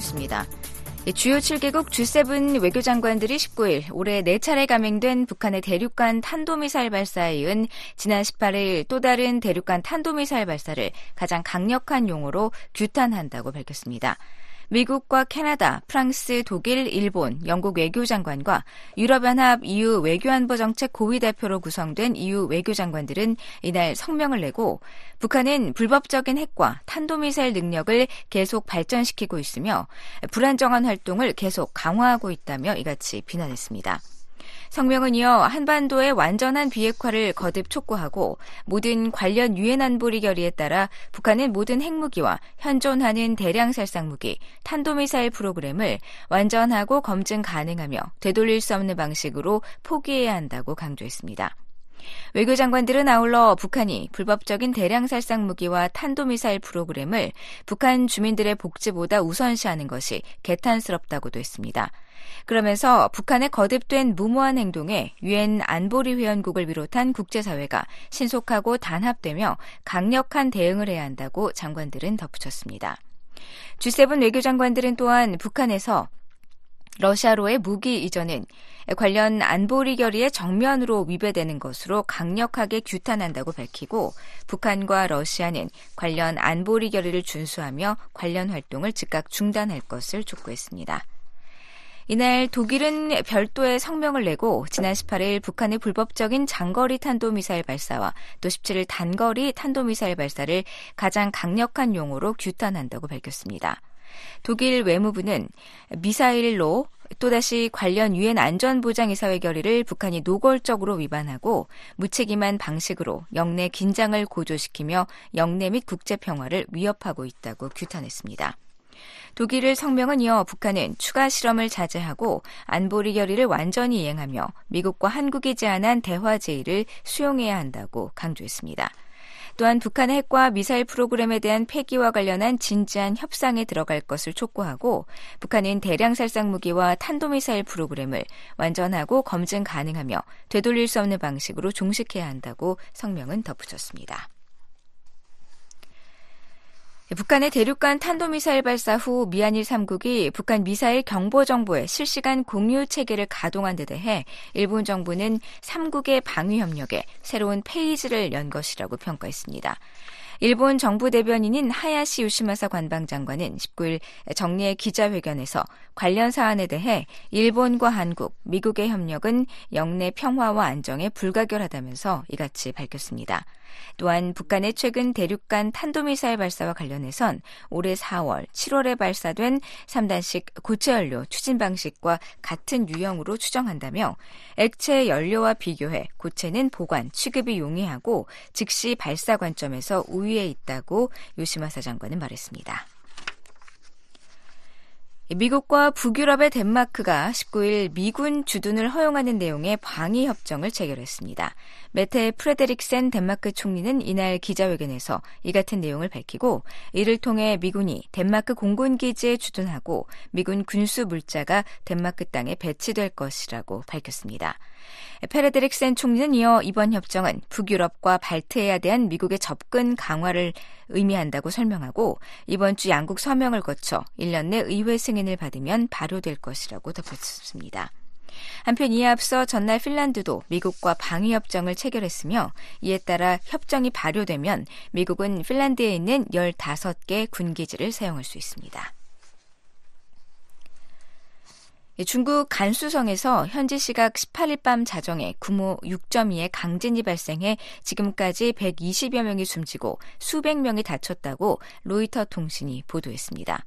뉴스입니다. 주요 7개국 G7 외교장관들이 19일 올해 4차례 감행된 북한의 대륙간 탄도미사일 발사에 이은 지난 18일 또 다른 대륙간 탄도미사일 발사를 가장 강력한 용어로 규탄한다고 밝혔습니다. 미국과 캐나다, 프랑스, 독일, 일본, 영국 외교장관과 유럽연합 EU 외교안보 정책 고위 대표로 구성된 EU 외교장관들은 이날 성명을 내고 북한은 불법적인 핵과 탄도미사일 능력을 계속 발전시키고 있으며 불안정한 활동을 계속 강화하고 있다며 이같이 비난했습니다. 성명은 이어 한반도의 완전한 비핵화를 거듭 촉구하고 모든 관련 유엔 안보리 결의에 따라 북한은 모든 핵무기와 현존하는 대량 살상 무기, 탄도미사일 프로그램을 완전하고 검증 가능하며 되돌릴 수 없는 방식으로 포기해야 한다고 강조했습니다. 외교장관들은 아울러 북한이 불법적인 대량 살상 무기와 탄도미사일 프로그램을 북한 주민들의 복지보다 우선시하는 것이 개탄스럽다고도 했습니다. 그러면서 북한의 거듭된 무모한 행동에 유엔 안보리 회원국을 비롯한 국제사회가 신속하고 단합되며 강력한 대응을 해야 한다고 장관들은 덧붙였습니다. G7 외교장관들은 또한 북한에서 러시아로의 무기 이전은 관련 안보리 결의의 정면으로 위배되는 것으로 강력하게 규탄한다고 밝히고 북한과 러시아는 관련 안보리 결의를 준수하며 관련 활동을 즉각 중단할 것을 촉구했습니다. 이날 독일은 별도의 성명을 내고 지난 18일 북한의 불법적인 장거리 탄도미사일 발사와 또 17일 단거리 탄도미사일 발사를 가장 강력한 용어로 규탄한다고 밝혔습니다. 독일 외무부는 미사일로 또다시 관련 유엔 안전보장이사회 결의를 북한이 노골적으로 위반하고 무책임한 방식으로 영내 긴장을 고조시키며 영내 및 국제 평화를 위협하고 있다고 규탄했습니다. 독일을 성명은 이어 북한은 추가 실험을 자제하고 안보리 결의를 완전히 이행하며 미국과 한국이 제안한 대화 제의를 수용해야 한다고 강조했습니다. 또한 북한의 핵과 미사일 프로그램에 대한 폐기와 관련한 진지한 협상에 들어갈 것을 촉구하고 북한은 대량 살상 무기와 탄도미사일 프로그램을 완전하고 검증 가능하며 되돌릴 수 없는 방식으로 종식해야 한다고 성명은 덧붙였습니다. 북한의 대륙간 탄도미사일 발사 후 미한일 3국이 북한 미사일 경보 정보의 실시간 공유 체계를 가동한 데 대해 일본 정부는 3국의 방위 협력에 새로운 페이지를 연 것이라고 평가했습니다. 일본 정부 대변인인 하야시 유시마사 관방장관은 19일 정례 기자회견에서 관련 사안에 대해 일본과 한국, 미국의 협력은 영내 평화와 안정에 불가결하다면서 이같이 밝혔습니다. 또한 북한의 최근 대륙간 탄도미사일 발사와 관련해선 올해 4월, 7월에 발사된 3단식 고체 연료 추진 방식과 같은 유형으로 추정한다며 액체 연료와 비교해 고체는 보관, 취급이 용이하고 즉시 발사 관점에서 우위에 있다고 요시마사 장관은 말했습니다. 미국과 북유럽의 덴마크가 19일 미군 주둔을 허용하는 내용의 방위 협정을 체결했습니다. 메테 프레데릭센 덴마크 총리는 이날 기자회견에서 이 같은 내용을 밝히고 이를 통해 미군이 덴마크 공군 기지에 주둔하고 미군 군수 물자가 덴마크 땅에 배치될 것이라고 밝혔습니다. 페레데릭센 총리는 이어 이번 협정은 북유럽과 발트해야 대한 미국의 접근 강화를 의미한다고 설명하고 이번 주 양국 서명을 거쳐 1년 내 의회 승인을 받으면 발효될 것이라고 덧붙였습니다. 한편 이에 앞서 전날 핀란드도 미국과 방위협정을 체결했으며 이에 따라 협정이 발효되면 미국은 핀란드에 있는 15개 군기지를 사용할 수 있습니다. 중국 간수성에서 현지 시각 18일 밤 자정에 규모 6.2의 강진이 발생해 지금까지 120여 명이 숨지고 수백 명이 다쳤다고 로이터 통신이 보도했습니다.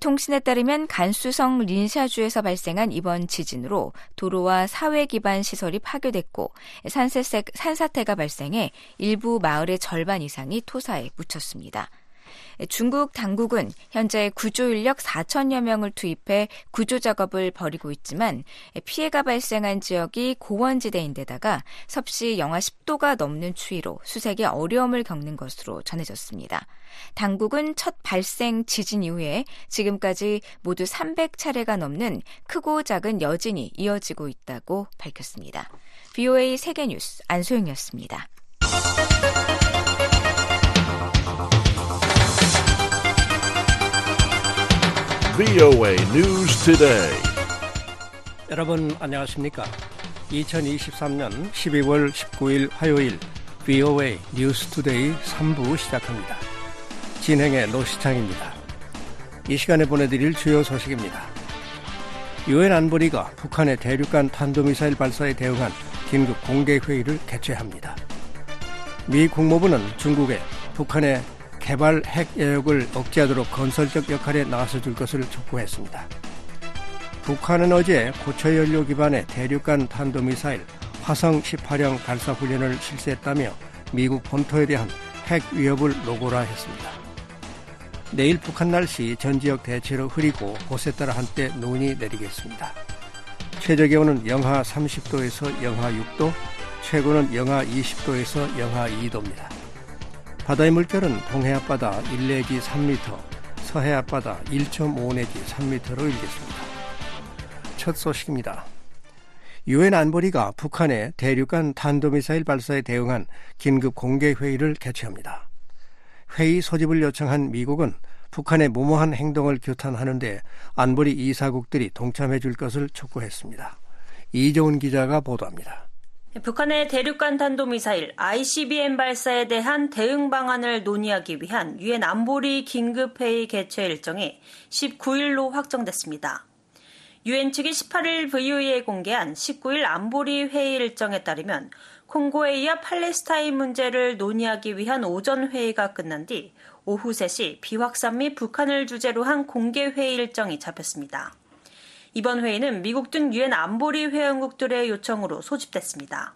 통신에 따르면 간수성 린샤주에서 발생한 이번 지진으로 도로와 사회 기반 시설이 파괴됐고 산사태가 발생해 일부 마을의 절반 이상이 토사에 묻혔습니다. 중국 당국은 현재 구조 인력 4천여 명을 투입해 구조 작업을 벌이고 있지만 피해가 발생한 지역이 고원지대인데다가 섭씨 영하 10도가 넘는 추위로 수색에 어려움을 겪는 것으로 전해졌습니다. 당국은 첫 발생 지진 이후에 지금까지 모두 300차례가 넘는 크고 작은 여진이 이어지고 있다고 밝혔습니다. BOA 세계뉴스 안소영이었습니다. VOA News Today. 여러분 안녕하십니까? 2023년 12월 19일 화요일 VOA 뉴스 투데이 3부 시작합니다. 진행의 노시창입니다. 이 시간에 보내드릴 주요 소식입니다. 유엔 안보리가 북한의 대륙간 탄도미사일 발사에 대응한 긴급 공개 회의를 개최합니다. 미 국무부는 중국에 북한의 개발 핵 여력을 억제하도록 건설적 역할에 나서 줄 것을 촉구했습니다. 북한은 어제 고체 연료 기반의 대륙간 탄도미사일 화성 18형 발사 훈련을 실시했다며 미국 본토에 대한 핵 위협을 노고라 했습니다. 내일 북한 날씨 전 지역 대체로 흐리고 곳에 따라 한때 눈이 내리겠습니다. 최저 기온은 영하 30도에서 영하 6도, 최고는 영하 20도에서 영하 2도입니다. 바다의 물결은 동해 앞바다 1 내지 3m, 서해 앞바다 1.5 내지 3m로 일겠습니다. 첫 소식입니다. 유엔 안보리가 북한의 대륙간 탄도미사일 발사에 대응한 긴급 공개 회의를 개최합니다. 회의 소집을 요청한 미국은 북한의 무모한 행동을 규탄하는데 안보리 이사국들이 동참해 줄 것을 촉구했습니다. 이종훈 기자가 보도합니다. 북한의 대륙간 탄도미사일 ICBM 발사에 대한 대응 방안을 논의하기 위한 유엔 안보리 긴급회의 개최 일정이 19일로 확정됐습니다. 유엔 측이 18일 VOE에 공개한 19일 안보리 회의 일정에 따르면 콩고에 이어 팔레스타인 문제를 논의하기 위한 오전 회의가 끝난 뒤 오후 3시 비확산 및 북한을 주제로 한 공개 회의 일정이 잡혔습니다. 이번 회의는 미국 등 유엔 안보리 회원국들의 요청으로 소집됐습니다.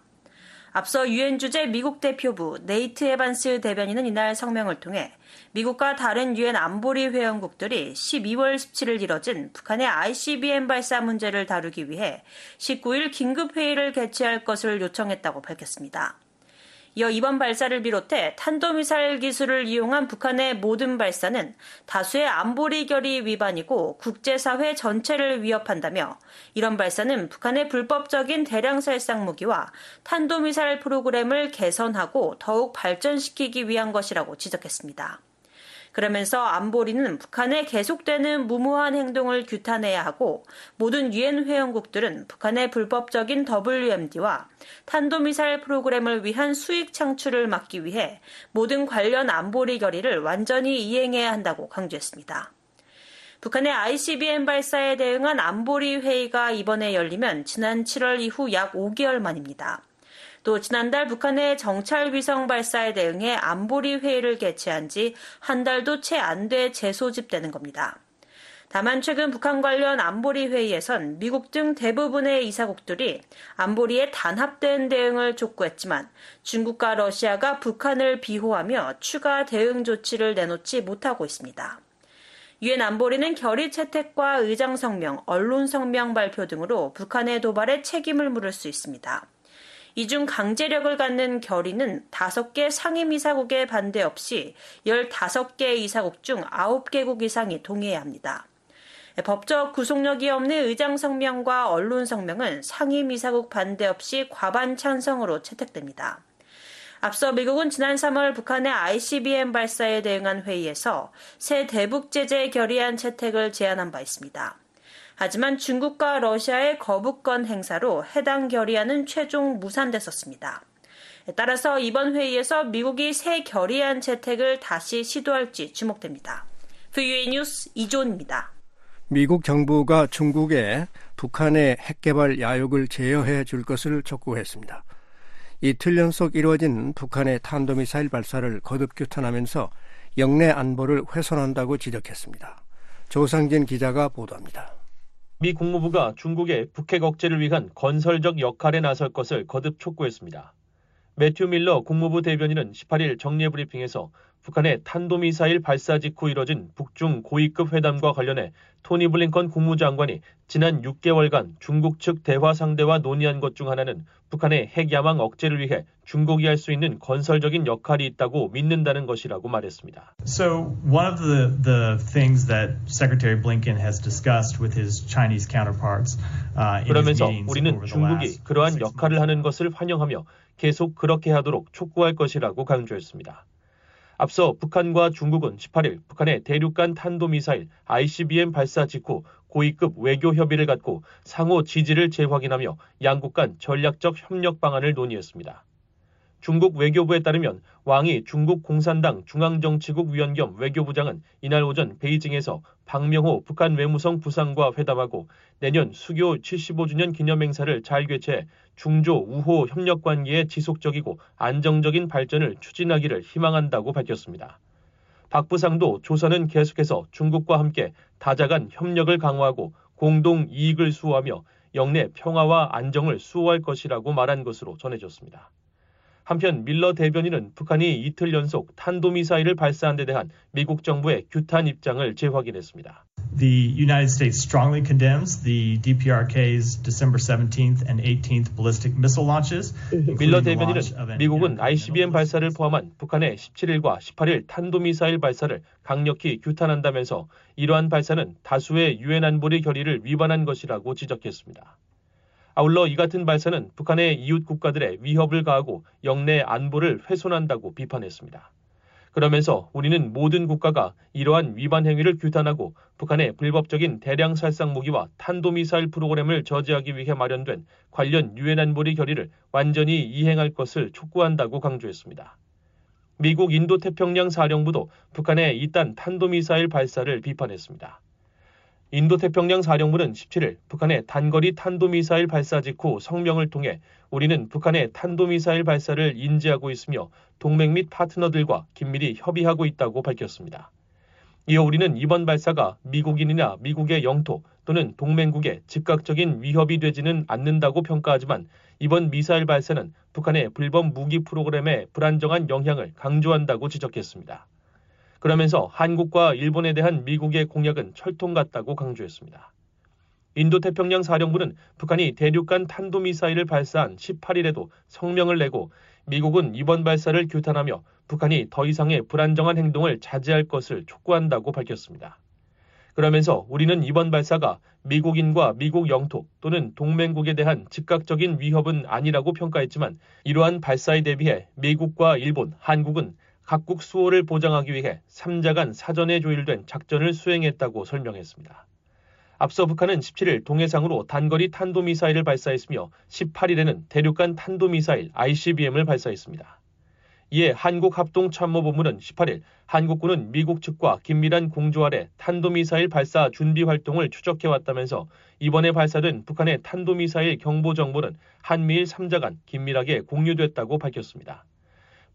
앞서 유엔 주재 미국 대표부 네이트 에반스 대변인은 이날 성명을 통해 미국과 다른 유엔 안보리 회원국들이 12월 17일 이뤄진 북한의 ICBM 발사 문제를 다루기 위해 19일 긴급 회의를 개최할 것을 요청했다고 밝혔습니다. 이어 이번 발사를 비롯해 탄도미사일 기술을 이용한 북한의 모든 발사는 다수의 안보리 결의 위반이고 국제사회 전체를 위협한다며 이런 발사는 북한의 불법적인 대량 살상 무기와 탄도미사일 프로그램을 개선하고 더욱 발전시키기 위한 것이라고 지적했습니다. 그러면서 안보리는 북한의 계속되는 무모한 행동을 규탄해야 하고 모든 유엔 회원국들은 북한의 불법적인 WMD와 탄도미사일 프로그램을 위한 수익 창출을 막기 위해 모든 관련 안보리 결의를 완전히 이행해야 한다고 강조했습니다. 북한의 ICBM 발사에 대응한 안보리 회의가 이번에 열리면 지난 7월 이후 약 5개월 만입니다. 또 지난달 북한의 정찰 위성 발사에 대응해 안보리 회의를 개최한 지 한 달도 채 안 돼 재소집되는 겁니다. 다만 최근 북한 관련 안보리 회의에선 미국 등 대부분의 이사국들이 안보리에 단합된 대응을 촉구했지만 중국과 러시아가 북한을 비호하며 추가 대응 조치를 내놓지 못하고 있습니다. 유엔 안보리는 결의 채택과 의장 성명, 언론 성명 발표 등으로 북한의 도발에 책임을 물을 수 있습니다. 이 중 강제력을 갖는 결의는 5개 상임이사국의 반대 없이 15개 이사국 중 9개국 이상이 동의해야 합니다. 법적 구속력이 없는 의장 성명과 언론 성명은 상임이사국 반대 없이 과반 찬성으로 채택됩니다. 앞서 미국은 지난 3월 북한의 ICBM 발사에 대응한 회의에서 새 대북 제재 결의안 채택을 제안한 바 있습니다. 하지만 중국과 러시아의 거부권 행사로 해당 결의안은 최종 무산됐었습니다. 따라서 이번 회의에서 미국이 새 결의안 채택을 다시 시도할지 주목됩니다. VOA 뉴스 이존입니다. 미국 정부가 중국에 북한의 핵개발 야욕을 제어해 줄 것을 촉구했습니다. 이틀 연속 이루어진 북한의 탄도미사일 발사를 거듭 규탄하면서 영내 안보를 훼손한다고 지적했습니다. 조상진 기자가 보도합니다. 미 국무부가 중국의 북핵 억제를 위한 건설적 역할에 나설 것을 거듭 촉구했습니다. 매튜 밀러 국무부 대변인은 18일 정례 브리핑에서 북한의 탄도미사일 발사 직후 이뤄진 북중 고위급 회담과 관련해 토니 블링컨 국무장관이 지난 6개월간 중국 측 대화 상대와 논의한 것 중 하나는 북한의 핵 야망 억제를 위해 중국이 할 수 있는 건설적인 역할이 있다고 믿는다는 것이라고 말했습니다. So one of the the things that Secretary Blinken has discussed with his Chinese counterparts uh, 그러면서 우리는 중국이 그러한 역할을 하는 것을 환영하며 계속 그렇게 하도록 촉구할 것이라고 강조했습니다. 앞서 북한과 중국은 18일 북한의 대륙간 탄도미사일 ICBM 발사 직후 고위급 외교 협의를 갖고 상호 지지를 재확인하며 양국 간 전략적 협력 방안을 논의했습니다. 중국 외교부에 따르면 왕이 중국 공산당 중앙정치국 위원 겸 외교부장은 이날 오전 베이징에서 박명호 북한 외무성 부상과 회담하고 내년 수교 75주년 기념행사를 잘 개최해 중조 우호 협력 관계의 지속적이고 안정적인 발전을 추진하기를 희망한다고 밝혔습니다. 박 부상도 조선은 계속해서 중국과 함께 다자간 협력을 강화하고 공동 이익을 수호하며 영내 평화와 안정을 수호할 것이라고 말한 것으로 전해졌습니다. 한편 밀러 대변인은 북한이 이틀 연속 탄도미사일을 발사한 데 대한 미국 정부의 규탄 입장을 재확인했습니다. The United States strongly condemns the DPRK's December 17th and 18th ballistic missile launches. 밀러 대변인은 미국은 ICBM 발사를 포함한 북한의 17일과 18일 탄도미사일 발사를 강력히 규탄한다면서 이러한 발사는 다수의 유엔 안보리 결의를 위반한 것이라고 지적했습니다. 아울러 이 같은 발사는 북한의 이웃 국가들의 위협을 가하고 영내 안보를 훼손한다고 비판했습니다. 그러면서 우리는 모든 국가가 이러한 위반 행위를 규탄하고 북한의 불법적인 대량 살상 무기와 탄도미사일 프로그램을 저지하기 위해 마련된 관련 유엔 안보리 결의를 완전히 이행할 것을 촉구한다고 강조했습니다. 미국 인도태평양 사령부도 북한의 이딴 탄도미사일 발사를 비판했습니다. 인도태평양 사령부는 17일 북한의 단거리 탄도미사일 발사 직후 성명을 통해 우리는 북한의 탄도미사일 발사를 인지하고 있으며 동맹 및 파트너들과 긴밀히 협의하고 있다고 밝혔습니다. 이어 우리는 이번 발사가 미국인이나 미국의 영토 또는 동맹국에 즉각적인 위협이 되지는 않는다고 평가하지만 이번 미사일 발사는 북한의 불법 무기 프로그램에 불안정한 영향을 강조한다고 지적했습니다. 그러면서 한국과 일본에 대한 미국의 공약은 철통 같다고 강조했습니다. 인도태평양 사령부는 북한이 대륙간 탄도미사일을 발사한 18일에도 성명을 내고 미국은 이번 발사를 규탄하며 북한이 더 이상의 불안정한 행동을 자제할 것을 촉구한다고 밝혔습니다. 그러면서 우리는 이번 발사가 미국인과 미국 영토 또는 동맹국에 대한 즉각적인 위협은 아니라고 평가했지만 이러한 발사에 대비해 미국과 일본, 한국은 각국 수호를 보장하기 위해 3자 간 사전에 조율된 작전을 수행했다고 설명했습니다. 앞서 북한은 17일 동해상으로 단거리 탄도미사일을 발사했으며 18일에는 대륙간 탄도미사일 ICBM을 발사했습니다. 이에 한국합동참모본부는 18일 한국군은 미국 측과 긴밀한 공조 아래 탄도미사일 발사 준비 활동을 추적해왔다면서 이번에 발사된 북한의 탄도미사일 경보 정보는 한미일 3자 간 긴밀하게 공유됐다고 밝혔습니다.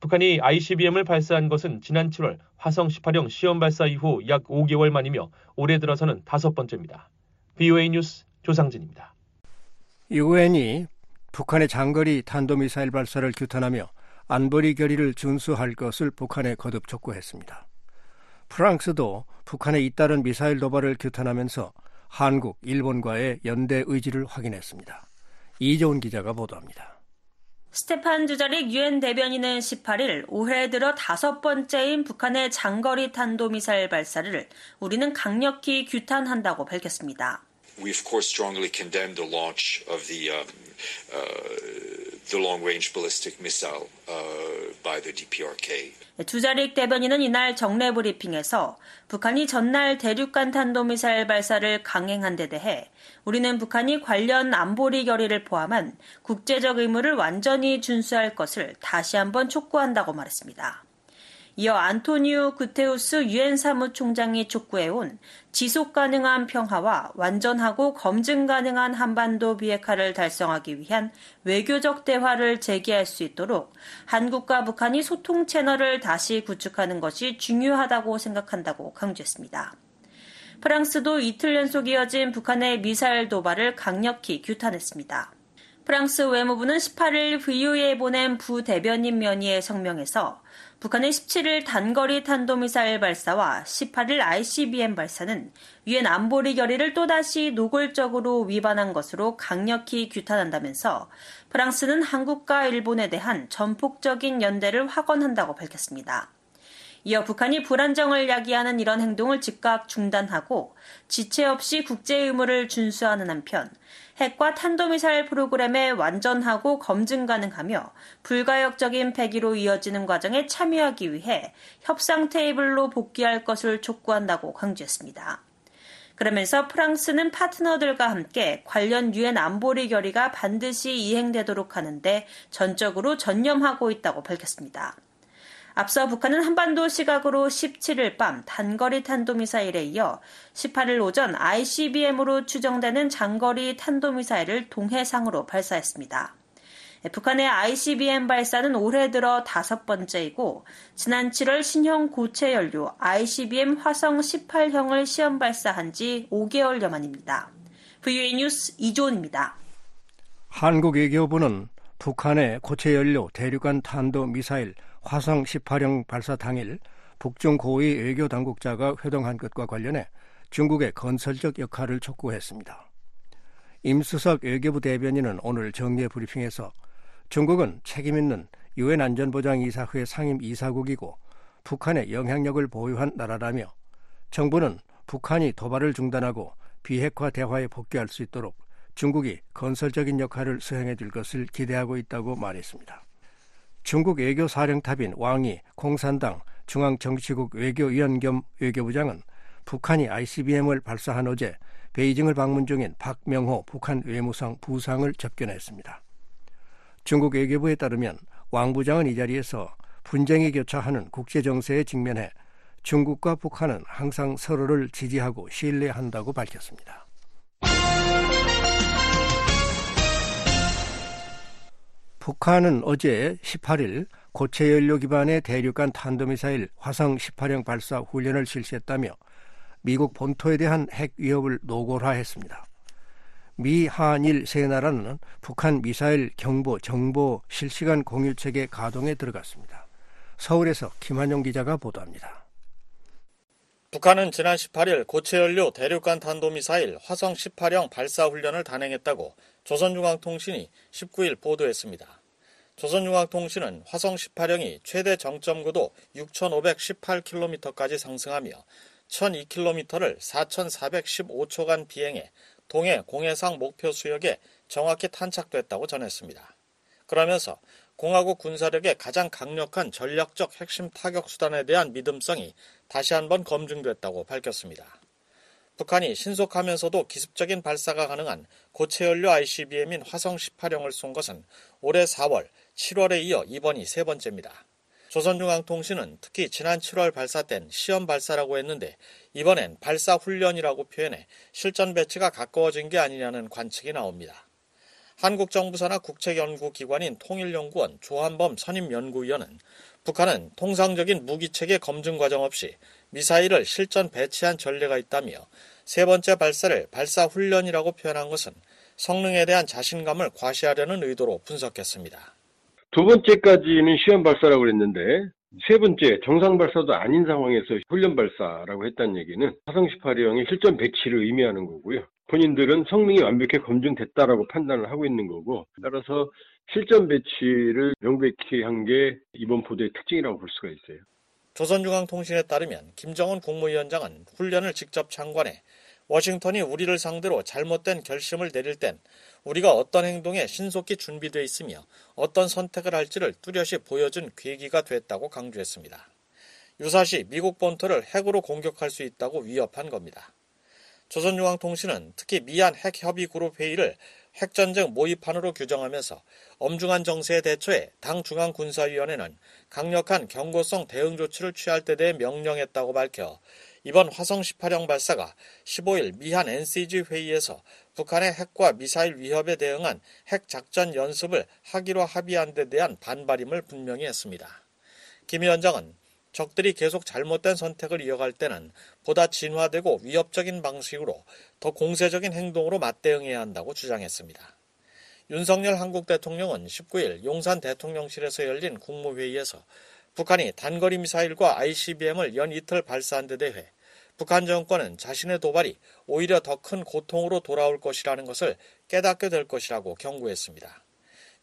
북한이 ICBM을 발사한 것은 지난 7월 화성 18형 시험 발사 이후 약 5개월 만이며 올해 들어서는 다섯 번째입니다. BOA 뉴스 조상진입니다. 유엔이 북한의 장거리 탄도미사일 발사를 규탄하며 안보리 결의를 준수할 것을 북한에 거듭 촉구했습니다. 프랑스도 북한의 잇따른 미사일 도발을 규탄하면서 한국, 일본과의 연대 의지를 확인했습니다. 이재훈 기자가 보도합니다. 스테판 주자릭 유엔 대변인은 18일 올해 들어 다섯 번째인 북한의 장거리 탄도미사일 발사를 우리는 강력히 규탄한다고 밝혔습니다. We of course strongly condemn the launch of the um, uh, the long-range ballistic missile uh, by the DPRK. 주자릭 대변인은 이날 정례 브리핑에서 북한이 전날 대륙간 탄도미사일 발사를 강행한 데 대해 우리는 북한이 관련 안보리 결의를 포함한 국제적 의무를 완전히 준수할 것을 다시 한번 촉구한다고 말했습니다. 이어 안토니우 구테우스 유엔 사무총장이 촉구해온 지속 가능한 평화와 완전하고 검증 가능한 한반도 비핵화를 달성하기 위한 외교적 대화를 재개할 수 있도록 한국과 북한이 소통 채널을 다시 구축하는 것이 중요하다고 생각한다고 강조했습니다. 프랑스도 이틀 연속 이어진 북한의 미사일 도발을 강력히 규탄했습니다. 프랑스 외무부는 18일 VU에 보낸 부대변인 면의의 성명에서 북한의 17일 단거리 탄도미사일 발사와 18일 ICBM 발사는 유엔 안보리 결의를 또다시 노골적으로 위반한 것으로 강력히 규탄한다면서 프랑스는 한국과 일본에 대한 전폭적인 연대를 확언한다고 밝혔습니다. 이어 북한이 불안정을 야기하는 이런 행동을 즉각 중단하고 지체 없이 국제 의무를 준수하는 한편 핵과 탄도미사일 프로그램에 완전하고 검증 가능하며 불가역적인 폐기로 이어지는 과정에 참여하기 위해 협상 테이블로 복귀할 것을 촉구한다고 강조했습니다. 그러면서 프랑스는 파트너들과 함께 관련 유엔 안보리 결의가 반드시 이행되도록 하는데 전적으로 전념하고 있다고 밝혔습니다. 앞서 북한은 한반도 시각으로 17일 밤 단거리 탄도미사일에 이어 18일 오전 ICBM으로 추정되는 장거리 탄도미사일을 동해상으로 발사했습니다. 북한의 ICBM 발사는 올해 들어 다섯 번째이고 지난 7월 신형 고체 연료 ICBM 화성 18형을 시험 발사한 지 5개월여 만입니다. VA 뉴스 이조은입니다. 한국 외교부는 북한의 고체 연료 대륙간 탄도 미사일 화성 18형 발사 당일 북중 고위 외교 당국자가 회동한 것과 관련해 중국의 건설적 역할을 촉구했습니다. 임수석 외교부 대변인은 오늘 정례 브리핑에서 중국은 책임 있는 유엔 안전보장 이사회 상임 이사국이고 북한의 영향력을 보유한 나라라며 정부는 북한이 도발을 중단하고 비핵화 대화에 복귀할 수 있도록 중국이 건설적인 역할을 수행해 줄 것을 기대하고 있다고 말했습니다. 중국 외교 사령탑인 왕이 공산당 중앙정치국 외교위원 겸 외교부장은 북한이 ICBM을 발사한 어제 베이징을 방문 중인 박명호 북한 외무성 부상을 접견했습니다. 중국 외교부에 따르면 왕 부장은 이 자리에서 분쟁이 교차하는 국제 정세에 직면해 중국과 북한은 항상 서로를 지지하고 신뢰한다고 밝혔습니다. 북한은 어제 18일 고체 연료 기반의 대륙간 탄도미사일 화성 18형 발사 훈련을 실시했다며 미국 본토에 대한 핵 위협을 노골화했습니다. 미, 한일 세 나라는 북한 미사일 경보, 정보 실시간 공유 체계 가동에 들어갔습니다. 서울에서 김한용 기자가 보도합니다. 북한은 지난 18일 고체연료 대륙간 탄도미사일 화성 18형 발사 훈련을 단행했다고 조선중앙통신이 19일 보도했습니다. 조선중앙통신은 화성 18형이 최대 정점고도 6,518km까지 상승하며 1,002km를 4,415초간 비행해 동해 공해상 목표 수역에 정확히 탄착됐다고 전했습니다. 그러면서 공화국 군사력의 가장 강력한 전략적 핵심 타격 수단에 대한 믿음성이 다시 한번 검증됐다고 밝혔습니다. 북한이 신속하면서도 기습적인 발사가 가능한 고체연료 ICBM인 화성 18형을 쏜 것은 올해 4월, 7월에 이어 이번이 세 번째입니다. 조선중앙통신은 특히 지난 7월 발사된 시험 발사라고 했는데 이번엔 발사 훈련이라고 표현해 실전 배치가 가까워진 게 아니냐는 관측이 나옵니다. 한국 정부 산하 국책연구기관인 통일연구원 조한범 선임연구위원은 북한은 통상적인 무기체계 검증 과정 없이 미사일을 실전 배치한 전례가 있다며 세 번째 발사를 발사 훈련이라고 표현한 것은 성능에 대한 자신감을 과시하려는 의도로 분석했습니다. 두 번째까지는 시험 발사라고 그랬는데 세 번째 정상 발사도 아닌 상황에서 훈련 발사라고 했다는 얘기는 화성 18형의 실전 배치를 의미하는 거고요. 본인들은 성능이 완벽히 검증됐다라고 판단을 하고 있는 거고 따라서 실전 배치를 명백히 한 게 이번 보도의 특징이라고 볼 수가 있어요. 조선중앙통신에 따르면 김정은 국무위원장은 훈련을 직접 참관해 워싱턴이 우리를 상대로 잘못된 결심을 내릴 땐 우리가 어떤 행동에 신속히 준비되어 있으며 어떤 선택을 할지를 뚜렷이 보여준 계기가 됐다고 강조했습니다. 유사시 미국 본토를 핵으로 공격할 수 있다고 위협한 겁니다. 조선중앙통신은 특히 미얀 핵협의그룹 회의를 핵전쟁 모의판으로 규정하면서 엄중한 정세에 대처해 당 중앙군사위원회는 강력한 경고성 대응 조치를 취할 때 대해 명령했다고 밝혀 이번 화성 18형 발사가 15일 미한 NCG 회의에서 북한의 핵과 미사일 위협에 대응한 핵 작전 연습을 하기로 합의한 데 대한 반발임을 분명히 했습니다. 김 위원장은 적들이 계속 잘못된 선택을 이어갈 때는 보다 진화되고 위협적인 방식으로 더 공세적인 행동으로 맞대응해야 한다고 주장했습니다. 윤석열 한국 대통령은 19일 용산 대통령실에서 열린 국무회의에서 북한이 단거리 미사일과 ICBM을 연 이틀 발사한 데 대해 북한 정권은 자신의 도발이 오히려 더 큰 고통으로 돌아올 것이라는 것을 깨닫게 될 것이라고 경고했습니다.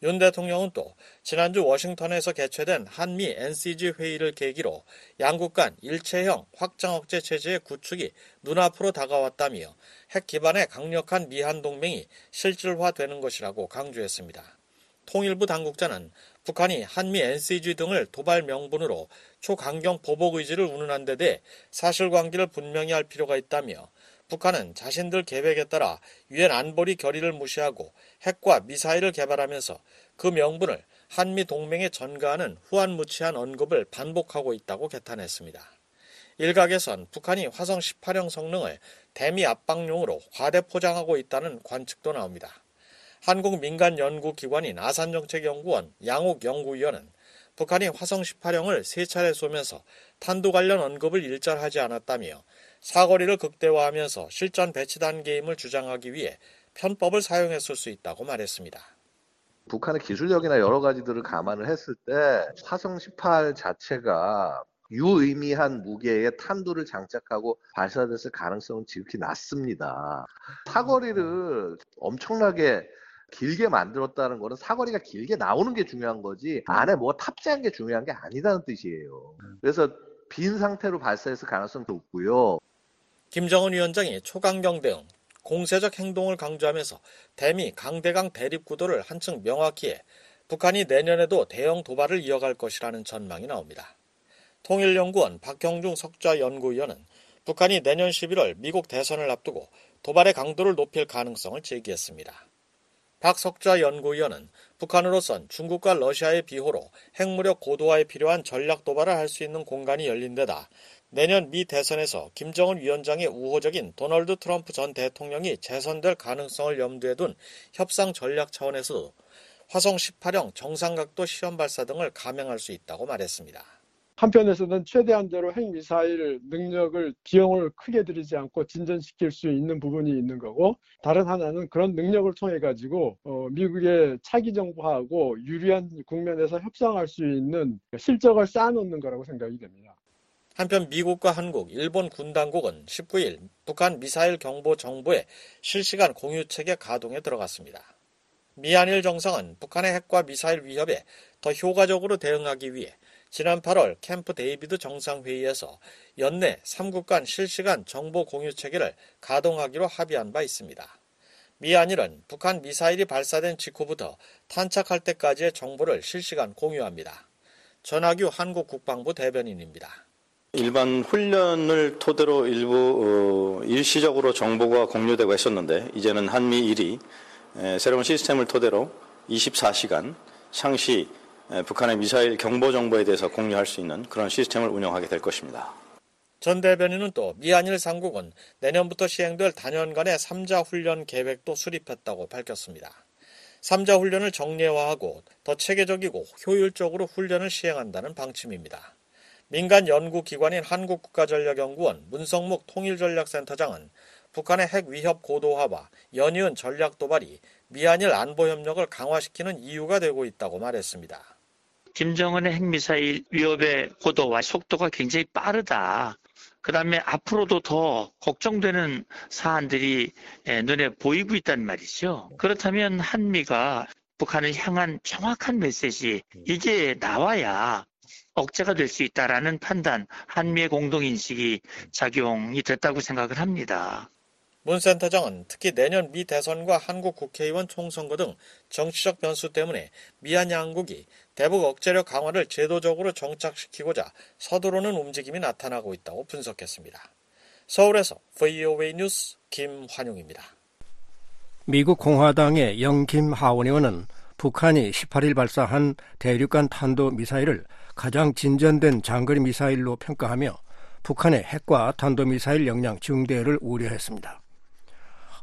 윤 대통령은 또 지난주 워싱턴에서 개최된 한미 NCG 회의를 계기로 양국 간 일체형 확장 억제 체제의 구축이 눈앞으로 다가왔다며 핵 기반의 강력한 미한 동맹이 실질화되는 것이라고 강조했습니다. 통일부 당국자는 북한이 한미 NCG 등을 도발 명분으로 초강경 보복 의지를 운운한 데 대해 사실관계를 분명히 할 필요가 있다며 북한은 자신들 계획에 따라 유엔 안보리 결의를 무시하고 핵과 미사일을 개발하면서 그 명분을 한미 동맹에 전가하는 후한무치한 언급을 반복하고 있다고 개탄했습니다. 일각에선 북한이 화성 18형 성능을 대미 압박용으로 과대 포장하고 있다는 관측도 나옵니다. 한국 민간 연구기관인 아산정책연구원 양옥 연구위원은 북한이 화성 18형을 세 차례 쏘면서 탄도 관련 언급을 일절하지 않았다며 사거리를 극대화하면서 실전 배치 단계임을 주장하기 위해 편법을 사용했을 수 있다고 말했습니다. 북한의 기술력이나 여러 가지들을 감안을 했을 때 화성 18 자체가 유의미한 무게의 탄두를 장착하고 발사됐을 가능성은 지극히 낮습니다. 사거리를 엄청나게 길게 만들었다는 거는 사거리가 길게 나오는 게 중요한 거지 안에 뭐가 탑재한 게 중요한 게 아니다는 뜻이에요. 그래서 빈 상태로 발사했을 가능성도 높고요. 김정은 위원장이 초강경 대응, 공세적 행동을 강조하면서 대미 강대강 대립 구도를 한층 명확히 해 북한이 내년에도 대형 도발을 이어갈 것이라는 전망이 나옵니다. 통일연구원 박형중 석좌 연구위원은 북한이 내년 11월 미국 대선을 앞두고 도발의 강도를 높일 가능성을 제기했습니다. 박 석좌 연구위원은 북한으로선 중국과 러시아의 비호로 핵무력 고도화에 필요한 전략 도발을 할 수 있는 공간이 열린 데다 내년 미 대선에서 김정은 위원장의 우호적인 도널드 트럼프 전 대통령이 재선될 가능성을 염두에 둔 협상 전략 차원에서도 화성 18형 정상각도 시험 발사 등을 감행할 수 있다고 말했습니다. 한편에서는 최대한대로 핵미사일 능력을 비용을 크게 들이지 않고 진전시킬 수 있는 부분이 있는 거고 다른 하나는 그런 능력을 통해 가지고 어, 미국의 차기 정부하고 유리한 국면에서 협상할 수 있는 실적을 쌓아놓는 거라고 생각이 됩니다. 한편 미국과 한국, 일본 군 당국은 19일 북한 미사일 경보 정보의 실시간 공유 체계 가동에 들어갔습니다. 미한일 정상은 북한의 핵과 미사일 위협에 더 효과적으로 대응하기 위해 지난 8월 캠프 데이비드 정상회의에서 연내 3국 간 실시간 정보 공유 체계를 가동하기로 합의한 바 있습니다. 미한일은 북한 미사일이 발사된 직후부터 탄착할 때까지의 정보를 실시간 공유합니다. 전하규 한국 국방부 대변인입니다. 일반 훈련을 토대로 일부 어, 일시적으로 정보가 공유되고 했었는데 이제는 한미일이 새로운 시스템을 토대로 24시간 상시 북한의 미사일 경보 정보에 대해서 공유할 수 있는 그런 시스템을 운영하게 될 것입니다. 전 대변인은 또 미한일 상국은 내년부터 시행될 단연간의 3자 훈련 계획도 수립했다고 밝혔습니다. 3자 훈련을 정례화하고 더 체계적이고 효율적으로 훈련을 시행한다는 방침입니다. 민간 연구기관인 한국국가전략연구원 문성묵 통일전략센터장은 북한의 핵 위협 고도화와 연이은 전략 도발이 미한일 안보 협력을 강화시키는 이유가 되고 있다고 말했습니다. 김정은의 핵미사일 위협의 고도와 속도가 굉장히 빠르다. 그 다음에 앞으로도 더 걱정되는 사안들이 눈에 보이고 있단 말이죠. 그렇다면 한미가 북한을 향한 정확한 메시지, 이게 나와야 억제가 될 수 있다라는 판단, 한미의 공동인식이 작용이 됐다고 생각을 합니다. 문 센터장은 특히 내년 미 대선과 한국 국회의원 총선거 등 정치적 변수 때문에 미얀 양국이 대북 억제력 강화를 제도적으로 정착시키고자 서두르는 움직임이 나타나고 있다고 분석했습니다. 서울에서 VOA 뉴스 김환용입니다. 미국 공화당의 영김 하원 의원은 북한이 18일 발사한 대륙간 탄도 미사일을 가장 진전된 장거리 미사일로 평가하며 북한의 핵과 탄도 미사일 역량 증대를 우려했습니다.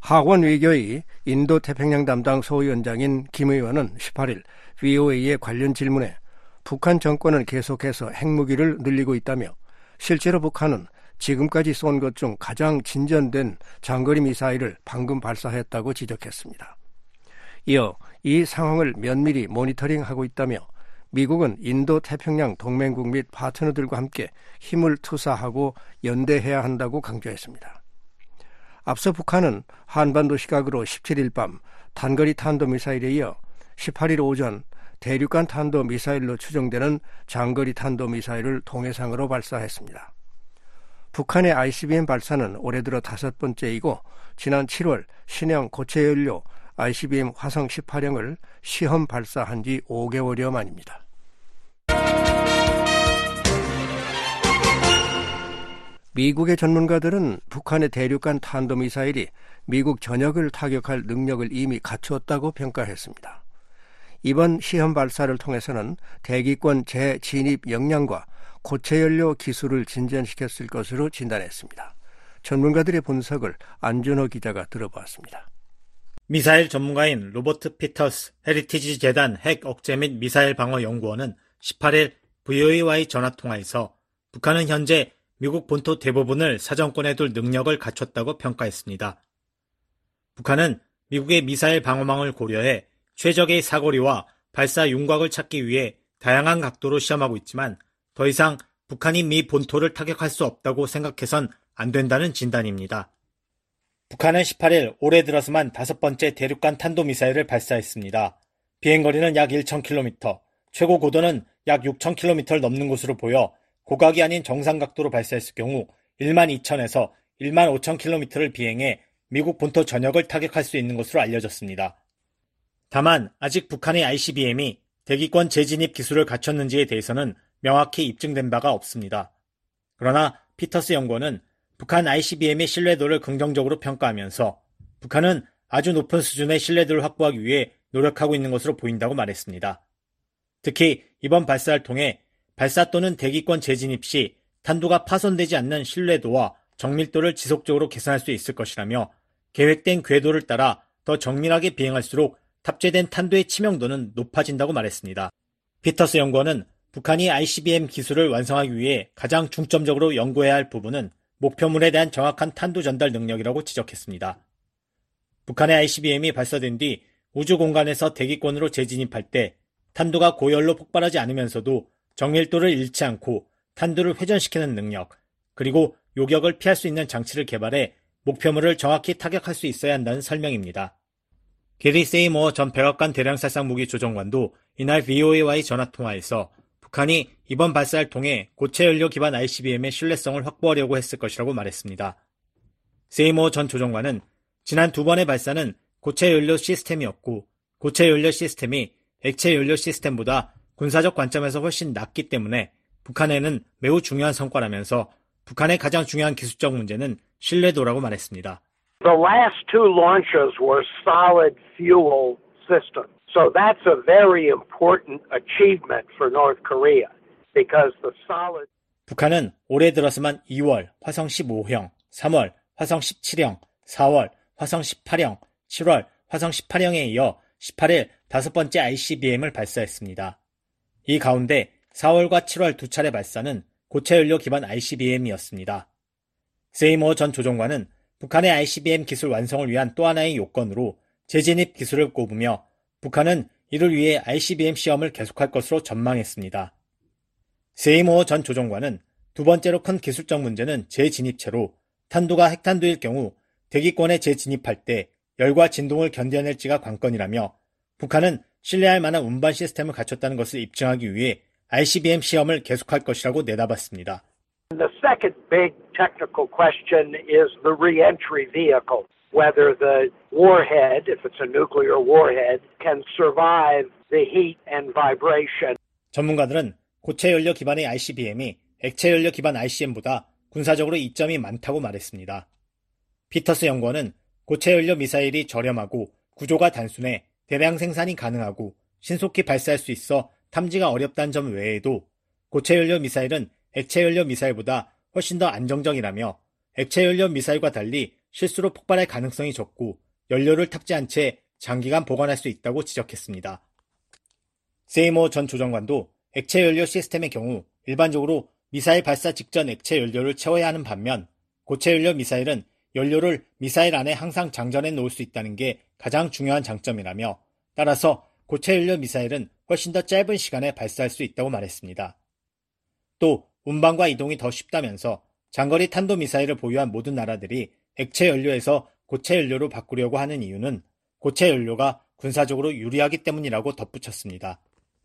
하원 외교의 인도 태평양 담당 소위원장인 김 의원은 18일 VOA의 관련 질문에 북한 정권은 계속해서 핵무기를 늘리고 있다며 실제로 북한은 지금까지 쏜 것 중 가장 진전된 장거리 미사일을 방금 발사했다고 지적했습니다. 이어 이 상황을 면밀히 모니터링하고 있다며 미국은 인도 태평양 동맹국 및 파트너들과 함께 힘을 투사하고 연대해야 한다고 강조했습니다. 앞서 북한은 한반도 시각으로 17일 밤 단거리 탄도미사일에 이어 18일 오전 대륙간 탄도 미사일로 추정되는 장거리 탄도 미사일을 동해상으로 발사했습니다. 북한의 ICBM 발사는 올해 들어 다섯 번째이고 지난 7월 신형 고체 연료 ICBM 화성 18형을 시험 발사한 지 5개월여 만입니다. 미국의 전문가들은 북한의 대륙간 탄도미사일이 미국 전역을 타격할 능력을 이미 갖추었다고 평가했습니다. 이번 시험 발사를 통해서는 대기권 재진입 역량과 고체 연료 기술을 진전시켰을 것으로 진단했습니다. 전문가들의 분석을 안준호 기자가 들어보았습니다. 미사일 전문가인 로버트 피터스 헤리티지 재단 핵 억제 및 미사일 방어 연구원은 18일 VOA와의 전화 통화에서 북한은 현재 미국 본토 대부분을 사정권에 둘 능력을 갖췄다고 평가했습니다. 북한은 미국의 미사일 방어망을 고려해 최적의 사거리와 발사 윤곽을 찾기 위해 다양한 각도로 시험하고 있지만 더 이상 북한이 미 본토를 타격할 수 없다고 생각해선 안 된다는 진단입니다. 북한은 18일 올해 들어서만 다섯 번째 대륙간 탄도미사일을 발사했습니다. 비행거리는 약 1,000km, 최고 고도는 약 6,000km를 넘는 것으로 보여 고각이 아닌 정상 각도로 발사했을 경우 1만 2천에서 1만 5천 킬로미터를 비행해 미국 본토 전역을 타격할 수 있는 것으로 알려졌습니다. 다만 아직 북한의 ICBM이 대기권 재진입 기술을 갖췄는지에 대해서는 명확히 입증된 바가 없습니다. 그러나 피터스 연구원은 북한 ICBM의 신뢰도를 긍정적으로 평가하면서 북한은 아주 높은 수준의 신뢰도를 확보하기 위해 노력하고 있는 것으로 보인다고 말했습니다. 특히 이번 발사를 통해 발사 또는 대기권 재진입 시 탄도가 파손되지 않는 신뢰도와 정밀도를 지속적으로 개선할 수 있을 것이라며 계획된 궤도를 따라 더 정밀하게 비행할수록 탑재된 탄도의 치명도는 높아진다고 말했습니다. 피터스 연구원은 북한이 ICBM 기술을 완성하기 위해 가장 중점적으로 연구해야 할 부분은 목표물에 대한 정확한 탄도 전달 능력이라고 지적했습니다. 북한의 ICBM이 발사된 뒤 우주 공간에서 대기권으로 재진입할 때 탄도가 고열로 폭발하지 않으면서도 정밀도를 잃지 않고 탄두를 회전시키는 능력, 그리고 요격을 피할 수 있는 장치를 개발해 목표물을 정확히 타격할 수 있어야 한다는 설명입니다. 게리 세이모어 전 백악관 대량살상 무기 조정관도 이날 VOA와의 전화통화에서 북한이 이번 발사를 통해 고체 연료 기반 ICBM의 신뢰성을 확보하려고 했을 것이라고 말했습니다. 세이모어 전 조정관은 지난 두 번의 발사는 고체 연료 시스템이었고 고체 연료 시스템이 액체 연료 시스템보다 군사적 관점에서 훨씬 낮기 때문에 북한에는 매우 중요한 성과라면서 북한의 가장 중요한 기술적 문제는 신뢰도라고 말했습니다. The last two launches were solid fuel systems. So that's a very important achievement for North Korea because the solid 북한은 올해 들어서만 2월 화성 15형, 3월 화성 17형, 4월 화성 18형, 7월 화성 18형에 이어 18일 다섯 번째 ICBM을 발사했습니다. 이 가운데 4월과 7월 두 차례 발사는 고체 연료 기반 ICBM이었습니다. 세이모 전 조종관은 북한의 ICBM 기술 완성을 위한 또 하나의 요건으로 재진입 기술을 꼽으며 북한은 이를 위해 ICBM 시험을 계속할 것으로 전망했습니다. 세이모 전 조종관은 두 번째로 큰 기술적 문제는 재진입체로 탄두가 핵탄두일 경우 대기권에 재진입할 때 열과 진동을 견뎌낼지가 관건이라며 북한은 신뢰할 만한 운반 시스템을 갖췄다는 것을 입증하기 위해 ICBM 시험을 계속할 것이라고 내다봤습니다. The second big technical question is the reentry vehicle. Whether the warhead, if it's a nuclear warhead, can survive the heat and vibration. 전문가들은 고체 연료 기반의 ICBM이 액체 연료 기반 ICM보다 군사적으로 이점이 많다고 말했습니다. 피터스 연구원은 고체 연료 미사일이 저렴하고 구조가 단순해 대량 생산이 가능하고 신속히 발사할 수 있어 탐지가 어렵다는 점 외에도 고체 연료 미사일은 액체 연료 미사일보다 훨씬 더 안정적이라며 액체 연료 미사일과 달리 실수로 폭발할 가능성이 적고 연료를 탑재한 채 장기간 보관할 수 있다고 지적했습니다. 세이모 전 조정관도 액체 연료 시스템의 경우 일반적으로 미사일 발사 직전 액체 연료를 채워야 하는 반면 고체 연료 미사일은 연료를 미사일 안에 항상 장전해 놓을 수 있다는 게 가장 중요한 장점이라며 따라서 고체 연료 미사일은 훨씬 더 짧은 시간에 발사할 수 있다고 말했습니다. 또 운반과 이동이 더 쉽다면서 장거리 탄도미사일을 보유한 모든 나라들이 액체 연료에서 고체 연료로 바꾸려고 하는 이유는 고체 연료가 군사적으로 유리하기 때문이라고 덧붙였습니다.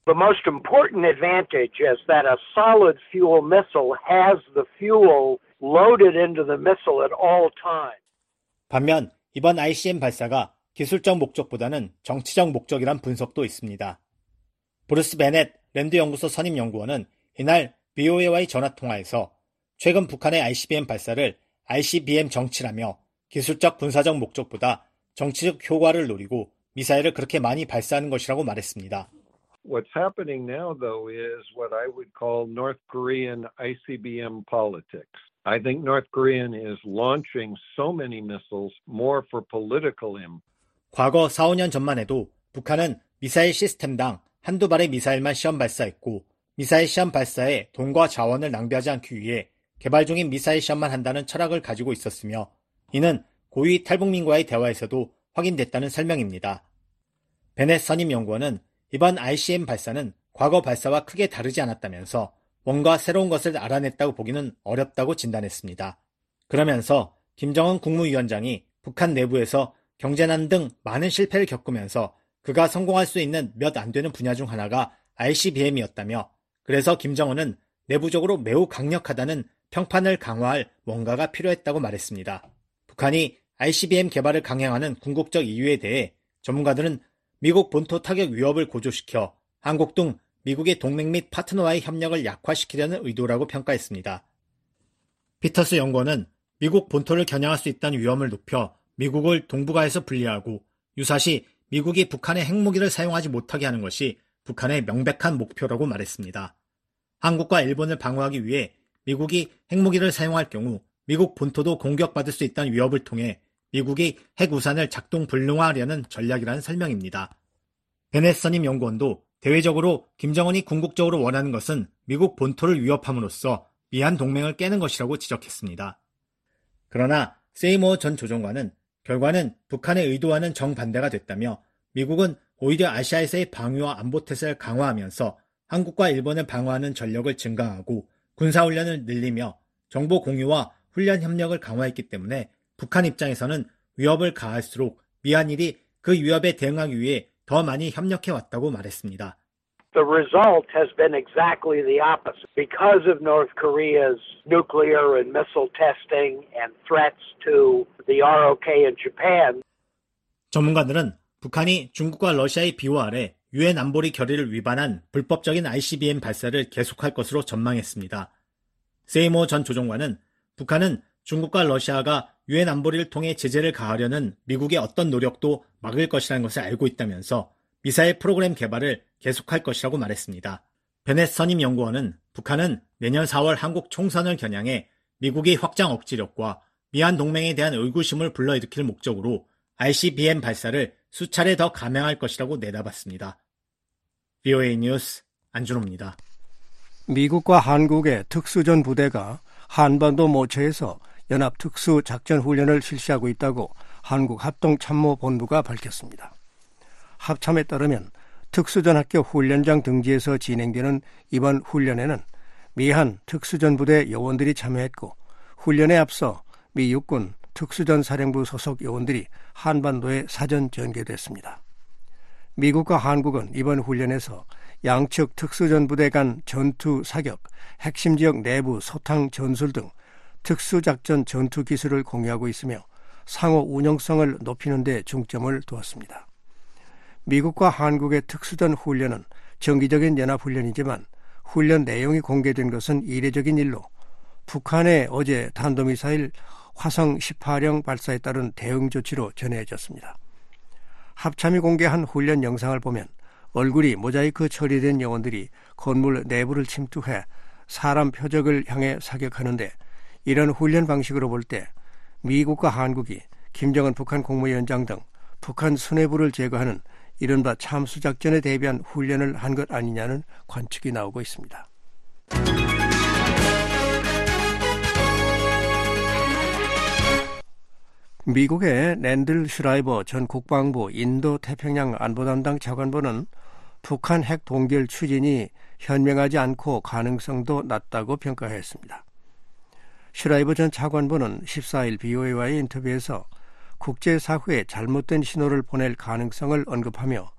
The most important advantage is that a solid fuel missile has the fuel loaded into the missile at all times. 반면 이번 ICBM 발사가 기술적 목적보다는 정치적 목적이란 분석도 있습니다. 브루스 베넷 랜드 연구소 선임 연구원은 이날 VOA와의 전화 통화에서 최근 북한의 ICBM 발사를 ICBM 정치라며 기술적 군사적 목적보다 정치적 효과를 노리고 미사일을 그렇게 많이 발사하는 것이라고 말했습니다. What's happening now, though, is what I would call North Korean ICBM politics. I think North Korean is launching so many missiles more for political aim. 과거 4, 5년 전만 해도 북한은 미사일 시스템당 한두 발의 미사일만 시험 발사했고 미사일 시험 발사에 돈과 자원을 낭비하지 않기 위해 개발 중인 미사일 시험만 한다는 철학을 가지고 있었으며 이는 고위 탈북민과의 대화에서도 확인됐다는 설명입니다. 베넷 선임 연구원은 이번 ICM 발사는 과거 발사와 크게 다르지 않았다면서 뭔가 새로운 것을 알아냈다고 보기는 어렵다고 진단했습니다. 그러면서 김정은 국무위원장이 북한 내부에서 경제난 등 많은 실패를 겪으면서 그가 성공할 수 있는 몇 안 되는 분야 중 하나가 ICBM이었다며 그래서 김정은은 내부적으로 매우 강력하다는 평판을 강화할 뭔가가 필요했다고 말했습니다. 북한이 ICBM 개발을 강행하는 궁극적 이유에 대해 전문가들은 미국 본토 타격 위협을 고조시켜 한국 등 미국의 동맹 및 파트너와의 협력을 약화시키려는 의도라고 평가했습니다. 피터스 연구원은 미국 본토를 겨냥할 수 있다는 위험을 높여 미국을 동북아에서 분리하고 유사시 미국이 북한의 핵무기를 사용하지 못하게 하는 것이 북한의 명백한 목표라고 말했습니다. 한국과 일본을 방어하기 위해 미국이 핵무기를 사용할 경우 미국 본토도 공격받을 수 있다는 위협을 통해 미국이 핵우산을 작동 불능화하려는 전략이라는 설명입니다. 베네스님 연구원도 대외적으로 김정은이 궁극적으로 원하는 것은 미국 본토를 위협함으로써 미한 동맹을 깨는 것이라고 지적했습니다. 그러나 세이모 전 조정관은 결과는 북한의 의도와는 정반대가 됐다며 미국은 오히려 아시아에서의 방위와 안보 태세를 강화하면서 한국과 일본을 방어하는 전력을 증강하고 군사훈련을 늘리며 정보 공유와 훈련 협력을 강화했기 때문에 북한 입장에서는 위협을 가할수록 미한일이 그 위협에 대응하기 위해 더 많이 협력해 왔다고 말했습니다. The result has been exactly the opposite. Because of North Korea's nuclear and missile testing and threats to the ROK in Japan. 전문가들은 북한이 중국과 러시아의 비호 아래 유엔 안보리 결의를 위반한 불법적인 ICBM 발사를 계속할 것으로 전망했습니다. 세이모 전 조종관은 북한은 중국과 러시아가 유엔 안보리를 통해 제재를 가하려는 미국의 어떤 노력도 막을 것이라는 것을 알고 있다면서 미사일 프로그램 개발을 계속할 것이라고 말했습니다. 베넷 선임 연구원은 북한은 내년 4월 한국 총선을 겨냥해 미국의 확장 억지력과 미한 동맹에 대한 의구심을 불러일으킬 목적으로 ICBM 발사를 수차례 더 감행할 것이라고 내다봤습니다. VOA 뉴스 안준호입니다. 미국과 한국의 특수전 부대가 한반도 모처에서 연합 특수 작전 훈련을 실시하고 있다고 한국 합동 참모 본부가 밝혔습니다. 합참에 따르면 특수전학교 훈련장 등지에서 진행되는 이번 훈련에는 미한 특수전 부대 요원들이 참여했고 훈련에 앞서 미 육군 특수전사령부 소속 요원들이 한반도에 사전 전개됐습니다. 미국과 한국은 이번 훈련에서 양측 특수전부대 간 전투 사격, 핵심 지역 내부 소탕 전술 등 특수작전 전투 기술을 공유하고 있으며 상호 운영성을 높이는 데 중점을 두었습니다. 미국과 한국의 특수전 훈련은 정기적인 연합훈련이지만 훈련 내용이 공개된 것은 이례적인 일로 북한의 어제 탄도미사일 화성 18형 발사에 따른 대응 조치로 전해졌습니다. 합참이 공개한 훈련 영상을 보면 얼굴이 모자이크 처리된 요원들이 건물 내부를 침투해 사람 표적을 향해 사격하는데 이런 훈련 방식으로 볼 때 미국과 한국이 김정은 북한 국무위원장 등 북한 수뇌부를 제거하는 이른바 참수작전에 대비한 훈련을 한 것 아니냐는 관측이 나오고 있습니다. 미국의 랜들 슈라이버 전 국방부 인도 태평양 안보 담당 차관보는 북한 핵 동결 추진이 현명하지 않고 가능성도 낮다고 평가했습니다. 슈라이버 전 차관보는 14일 VOA와의 인터뷰에서 국제사회에 잘못된 신호를 보낼 가능성을 언급하며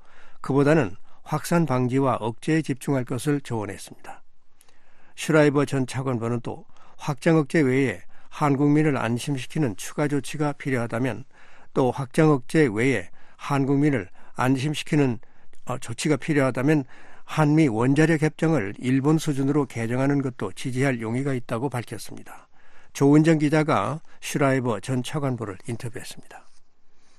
그보다는 확산 방지와 억제에 집중할 것을 조언했습니다. 슈라이버 전 차관보는 또 확장 억제 외에 한국민을 안심시키는 추가 조치가 필요하다면 또 확장 억제 외에 한국민을 안심시키는 어, 조치가 필요하다면 한미 원자력 협정을 일본 수준으로 개정하는 것도 지지할 용의가 있다고 밝혔습니다. 조은정 기자가 슈라이버 전 차관보를 인터뷰했습니다.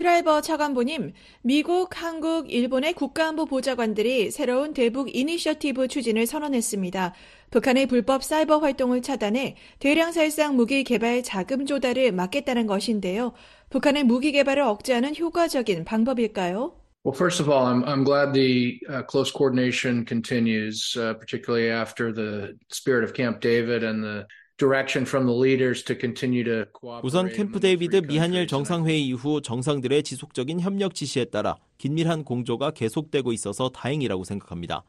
슈라이버 차관보님, 미국, 한국, 일본의 국가안보 보좌관들이 새로운 대북 이니셔티브 추진을 선언했습니다. 북한의 불법 사이버 활동을 차단해 대량 살상 무기 개발 자금 조달을 막겠다는 것인데요. 북한의 무기 개발을 억제하는 효과적인 방법일까요? Well, first of all, I'm I'm glad the uh, close coordination continues, uh, particularly after the spirit of Camp David and the 우선 캠프 데이비드 미한일 정상회의 이후 정상들의 지속적인 협력 지시에 따라 긴밀한 공조가 계속되고 있어서 다행이라고 생각합니다.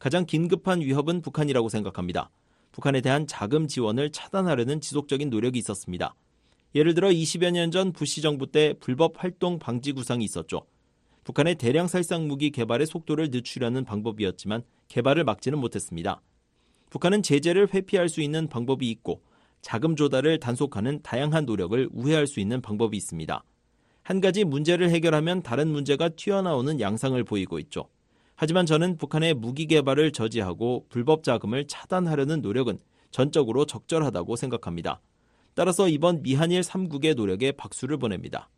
가장 긴급한 위협은 북한이라고 생각합니다. 북한에 대한 자금 지원을 차단하려는 지속적인 노력이 있었습니다. 예를 들어 20여 년 전 부시 정부 때 불법 활동 방지 구상이 있었죠. 북한의 대량 살상 무기 개발의 속도를 늦추려는 방법이었지만 개발을 막지는 못했습니다. 북한은 제재를 회피할 수 있는 방법이 있고 자금 조달을 단속하는 다양한 노력을 우회할 수 있는 방법이 있습니다. 한 가지 문제를 해결하면 다른 문제가 튀어나오는 양상을 보이고 있죠. 하지만 저는 북한의 무기 개발을 저지하고 불법 자금을 차단하려는 노력은 전적으로 적절하다고 생각합니다. 따라서 이번 미한일 3국의 노력에 박수를 보냅니다.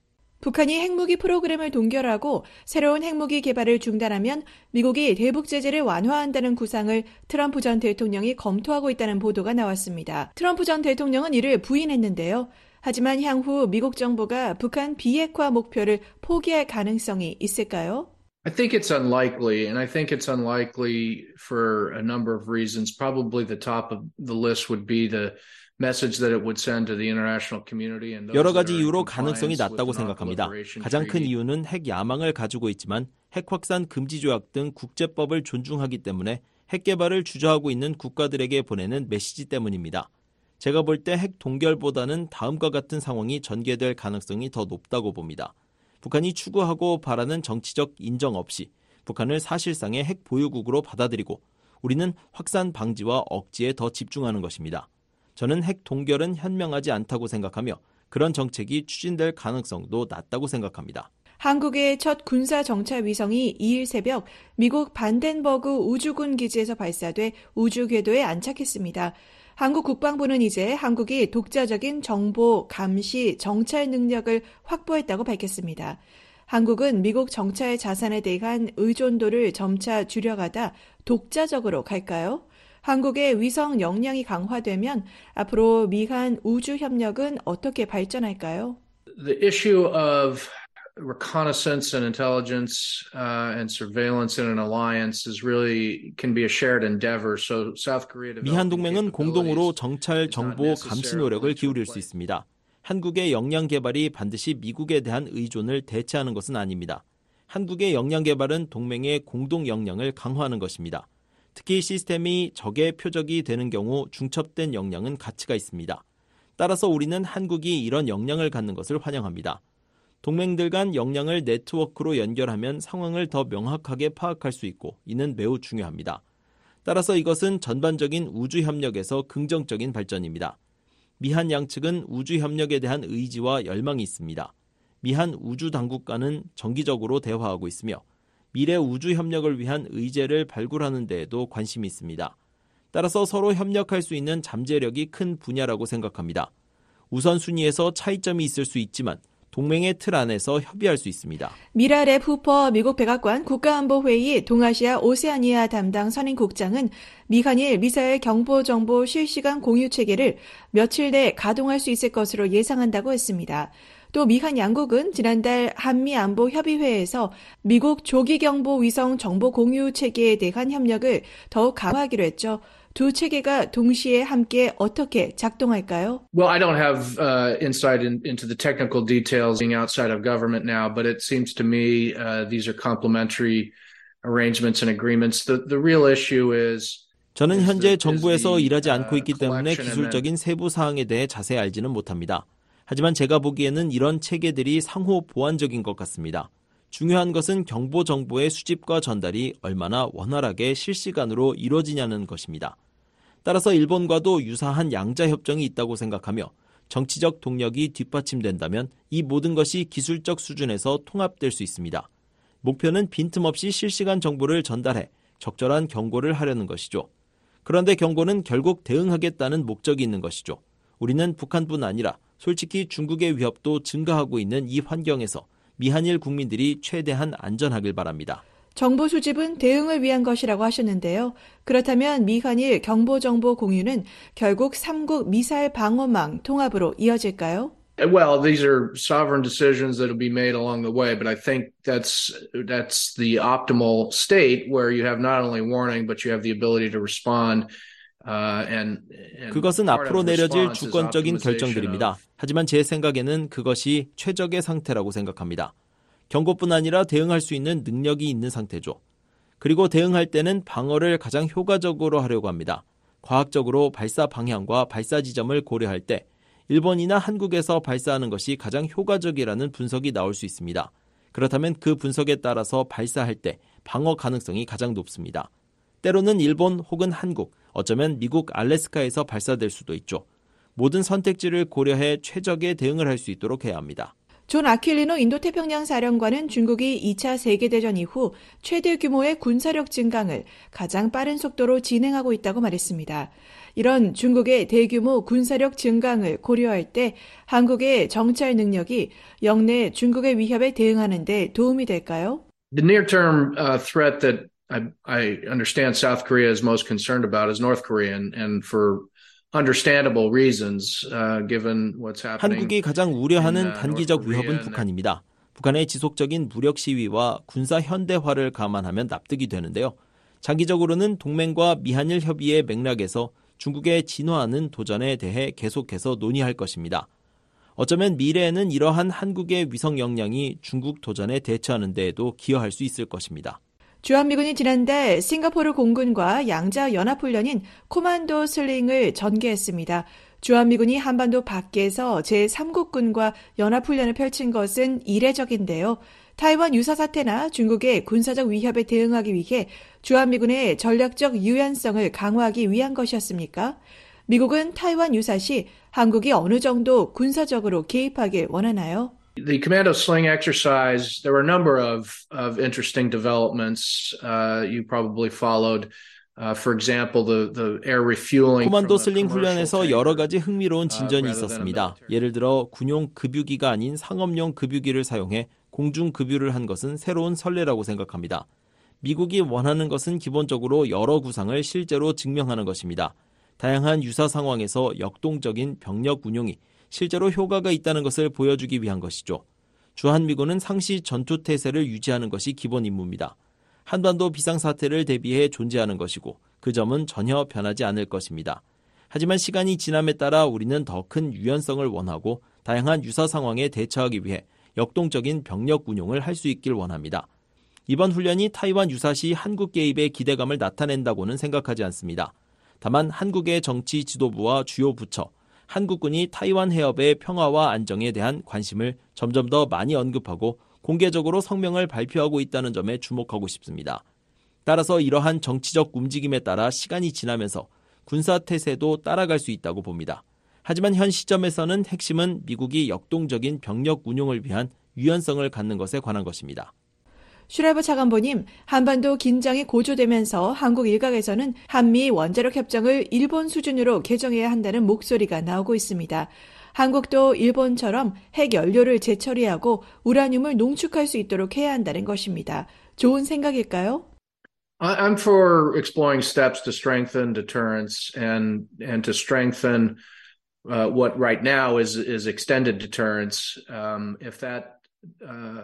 북한이 핵무기 프로그램을 동결하고 새로운 핵무기 개발을 중단하면 미국이 대북 제재를 완화한다는 구상을 트럼프 전 대통령이 검토하고 있다는 보도가 나왔습니다. 트럼프 전 대통령은 이를 부인했는데요. 하지만 향후 미국 정부가 북한 비핵화 목표를 포기할 가능성이 있을까요? I think it's unlikely, and I think it's unlikely for a number of reasons. Probably the top of the list would be the 여러 가지 이유로 가능성이 낮다고 생각합니다. 가장 큰 이유는 핵 야망을 가지고 있지만 핵 확산 금지 조약 등 국제법을 존중하기 때문에 핵 개발을 주저하고 있는 국가들에게 보내는 메시지 때문입니다. 제가 볼 때 핵 동결보다는 다음과 같은 상황이 전개될 가능성이 더 높다고 봅니다. 북한이 추구하고 바라는 정치적 인정 없이 북한을 사실상의 핵 보유국으로 받아들이고 우리는 확산 방지와 억지에 더 집중하는 것입니다. 저는 핵 동결은 현명하지 않다고 생각하며 그런 정책이 추진될 가능성도 낮다고 생각합니다. 한국의 첫 군사 정찰 위성이 2일 새벽 미국 반덴버그 우주군 기지에서 발사돼 우주 궤도에 안착했습니다. 한국 국방부는 이제 한국이 독자적인 정보, 감시, 정찰 능력을 확보했다고 밝혔습니다. 한국은 미국 정찰 자산에 대한 의존도를 점차 줄여가다 독자적으로 갈까요? 한국의 위성 역량이 강화되면 앞으로 미한 우주 협력은 어떻게 발전할까요? The issue of reconnaissance and intelligence uh, and surveillance in an alliance is really can be a shared endeavor. So South Korea 미한 동맹은 공동으로 정찰, 정보, 감시 노력을 기울일 수 있습니다. 한국의 역량 개발이 반드시 미국에 대한 의존을 대체하는 것은 아닙니다. 한국의 역량 개발은 동맹의 공동 역량을 강화하는 것입니다. 특히 시스템이 적의 표적이 되는 경우 중첩된 역량은 가치가 있습니다. 따라서 우리는 한국이 이런 역량을 갖는 것을 환영합니다. 동맹들 간 역량을 네트워크로 연결하면 상황을 더 명확하게 파악할 수 있고 이는 매우 중요합니다. 따라서 이것은 전반적인 우주 협력에서 긍정적인 발전입니다. 미한 양측은 우주 협력에 대한 의지와 열망이 있습니다. 미한 우주 당국과는 정기적으로 대화하고 있으며 미래 우주 협력을 위한 의제를 발굴하는 데에도 관심이 있습니다. 따라서 서로 협력할 수 있는 잠재력이 큰 분야라고 생각합니다. 우선순위에서 차이점이 있을 수 있지만 동맹의 틀 안에서 협의할 수 있습니다. 미라랩 후퍼 미국 백악관 국가안보회의 동아시아 오세아니아 담당 선임국장은 미한일 미사일 경보 정보 실시간 공유 체계를 며칠 내 가동할 수 있을 것으로 예상한다고 했습니다. 또 미한 양국은 지난달 한미 안보 협의회에서 미국 조기 경보 위성 정보 공유 체계에 대한 협력을 더욱 강화하기로 했죠. 두 체계가 동시에 함께 어떻게 작동할까요? Well, I don't have uh, insight in, into the technical details being outside of government now, but it seems to me uh, these are complementary arrangements and agreements. The, the real issue is 저는 현재 정부에서 일하지 않고 있기 때문에 기술적인 세부 사항에 대해 자세히 알지는 못합니다. 하지만 제가 보기에는 이런 체계들이 상호 보완적인 것 같습니다. 중요한 것은 경보 정보의 수집과 전달이 얼마나 원활하게 실시간으로 이루어지냐는 것입니다. 따라서 일본과도 유사한 양자 협정이 있다고 생각하며 정치적 동력이 뒷받침된다면 이 모든 것이 기술적 수준에서 통합될 수 있습니다. 목표는 빈틈없이 실시간 정보를 전달해 적절한 경고를 하려는 것이죠. 그런데 경고는 결국 대응하겠다는 목적이 있는 것이죠. 우리는 북한뿐 아니라 솔직히 중국의 위협도 증가하고 있는 이 환경에서 미한일 국민들이 최대한 안전하길 바랍니다. 정보 수집은 대응을 위한 것이라고 하셨는데요. 그렇다면 미한일 경보정보 공유는 결국 3국 미사일 방어망 통합으로 이어질까요? Well, these are sovereign decisions that'll be made along the way, but I think that's that's the optimal state where you have not only warning, but you have the ability to respond. Uh, 그것은 앞으로 내려질 주권적인 결정들입니다. 하지만 제 생각에는 그것이 최적의 상태라고 생각합니다. 경고뿐 아니라 대응할 수 있는 능력이 있는 상태죠. 그리고 대응할 때는 방어를 가장 효과적으로 하려고 합니다. 과학적으로 발사 방향과 발사 지점을 고려할 때 일본이나 한국에서 발사하는 것이 가장 효과적이라는 분석이 나올 수 있습니다. 그렇다면 그 분석에 따라서 발사할 때 방어 가능성이 가장 높습니다. 때로는 일본 혹은 한국, 어쩌면 미국 알래스카에서 발사될 수도 있죠. 모든 선택지를 고려해 최적의 대응을 할 수 있도록 해야 합니다. 존 아킬리노 인도태평양 사령관은 중국이 2차 세계대전 이후 최대 규모의 군사력 증강을 가장 빠른 속도로 진행하고 있다고 말했습니다. 이런 중국의 대규모 군사력 증강을 고려할 때 한국의 정찰 능력이 영내 중국의 위협에 대응하는 데 도움이 될까요? The near-term uh, threat that I, I understand South Korea is most concerned about is North Korea, and, and for understandable reasons, uh, given what's happening. 한국이 가장 우려하는 단기적 위협은 북한입니다. 북한의 지속적인 무력 시위와 군사 현대화를 감안하면 납득이 되는데요. 장기적으로는 동맹과 미한일 협의의 맥락에서 중국의 진화하는 도전에 대해 계속해서 논의할 것입니다. 어쩌면 미래에는 이러한 한국의 위성 역량이 중국 도전에 대처하는 데에도 기여할 수 있을 것입니다. 주한미군이 지난달 싱가포르 공군과 양자 연합훈련인 코만도 슬링을 전개했습니다. 주한미군이 한반도 밖에서 제3국군과 연합훈련을 펼친 것은 이례적인데요. 타이완 유사 사태나 중국의 군사적 위협에 대응하기 위해 주한미군의 전략적 유연성을 강화하기 위한 것이었습니까? 미국은 타이완 유사 시 한국이 어느 정도 군사적으로 개입하길 원하나요? The commando sling exercise, there were a number of, of interesting developments uh, you probably followed. Uh, for example, the, the air refueling. 코만도 슬링 훈련에서 여러 가지 흥미로운 진전이 있었습니다. 예를 들어 군용 급유기가 아닌 상업용 급유기를 사용해 공중 급유를 한 것은 새로운 선례라고 생각합니다. 미국이 원하는 것은 기본적으로 여러 구상을 실제로 증명하는 것입니다. 다양한 유사 상황에서 역동적인 병력 운용이 실제로 효과가 있다는 것을 보여주기 위한 것이죠. 주한미군은 상시 전투 태세를 유지하는 것이 기본 임무입니다. 한반도 비상사태를 대비해 존재하는 것이고 그 점은 전혀 변하지 않을 것입니다. 하지만 시간이 지남에 따라 우리는 더 큰 유연성을 원하고 다양한 유사 상황에 대처하기 위해 역동적인 병력 운용을 할 수 있길 원합니다. 이번 훈련이 타이완 유사시 한국 개입의 기대감을 나타낸다고는 생각하지 않습니다. 다만 한국의 정치 지도부와 주요 부처, 한국군이 타이완 해협의 평화와 안정에 대한 관심을 점점 더 많이 언급하고 공개적으로 성명을 발표하고 있다는 점에 주목하고 싶습니다. 따라서 이러한 정치적 움직임에 따라 시간이 지나면서 군사 태세도 따라갈 수 있다고 봅니다. 하지만 현 시점에서는 핵심은 미국이 역동적인 병력 운용을 위한 유연성을 갖는 것에 관한 것입니다. 슈라이버 차관보님, 한반도 긴장이 고조되면서 한국 일각에서는 한미 원자력 협정을 일본 수준으로 개정해야 한다는 목소리가 나오고 있습니다. 한국도 일본처럼 핵 연료를 재처리하고 우라늄을 농축할 수 있도록 해야 한다는 것입니다. 좋은 생각일까요? I'm for exploring steps to strengthen deterrence and and to strengthen uh, what right now is is extended deterrence. Um, if that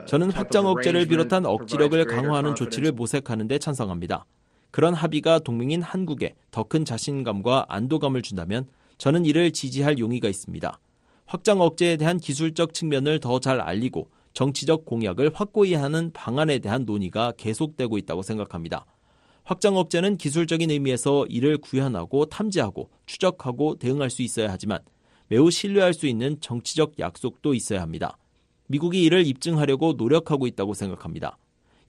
저는 확장 억제를 비롯한 억지력을 강화하는 조치를 모색하는 데 찬성합니다. 그런 합의가 동맹인 한국에 더 큰 자신감과 안도감을 준다면 저는 이를 지지할 용의가 있습니다. 확장 억제에 대한 기술적 측면을 더 잘 알리고 정치적 공약을 확고히 하는 방안에 대한 논의가 계속되고 있다고 생각합니다. 확장 억제는 기술적인 의미에서 이를 구현하고 탐지하고 추적하고 대응할 수 있어야 하지만 매우 신뢰할 수 있는 정치적 약속도 있어야 합니다. 미국이 이를 입증하려고 노력하고 있다고 생각합니다.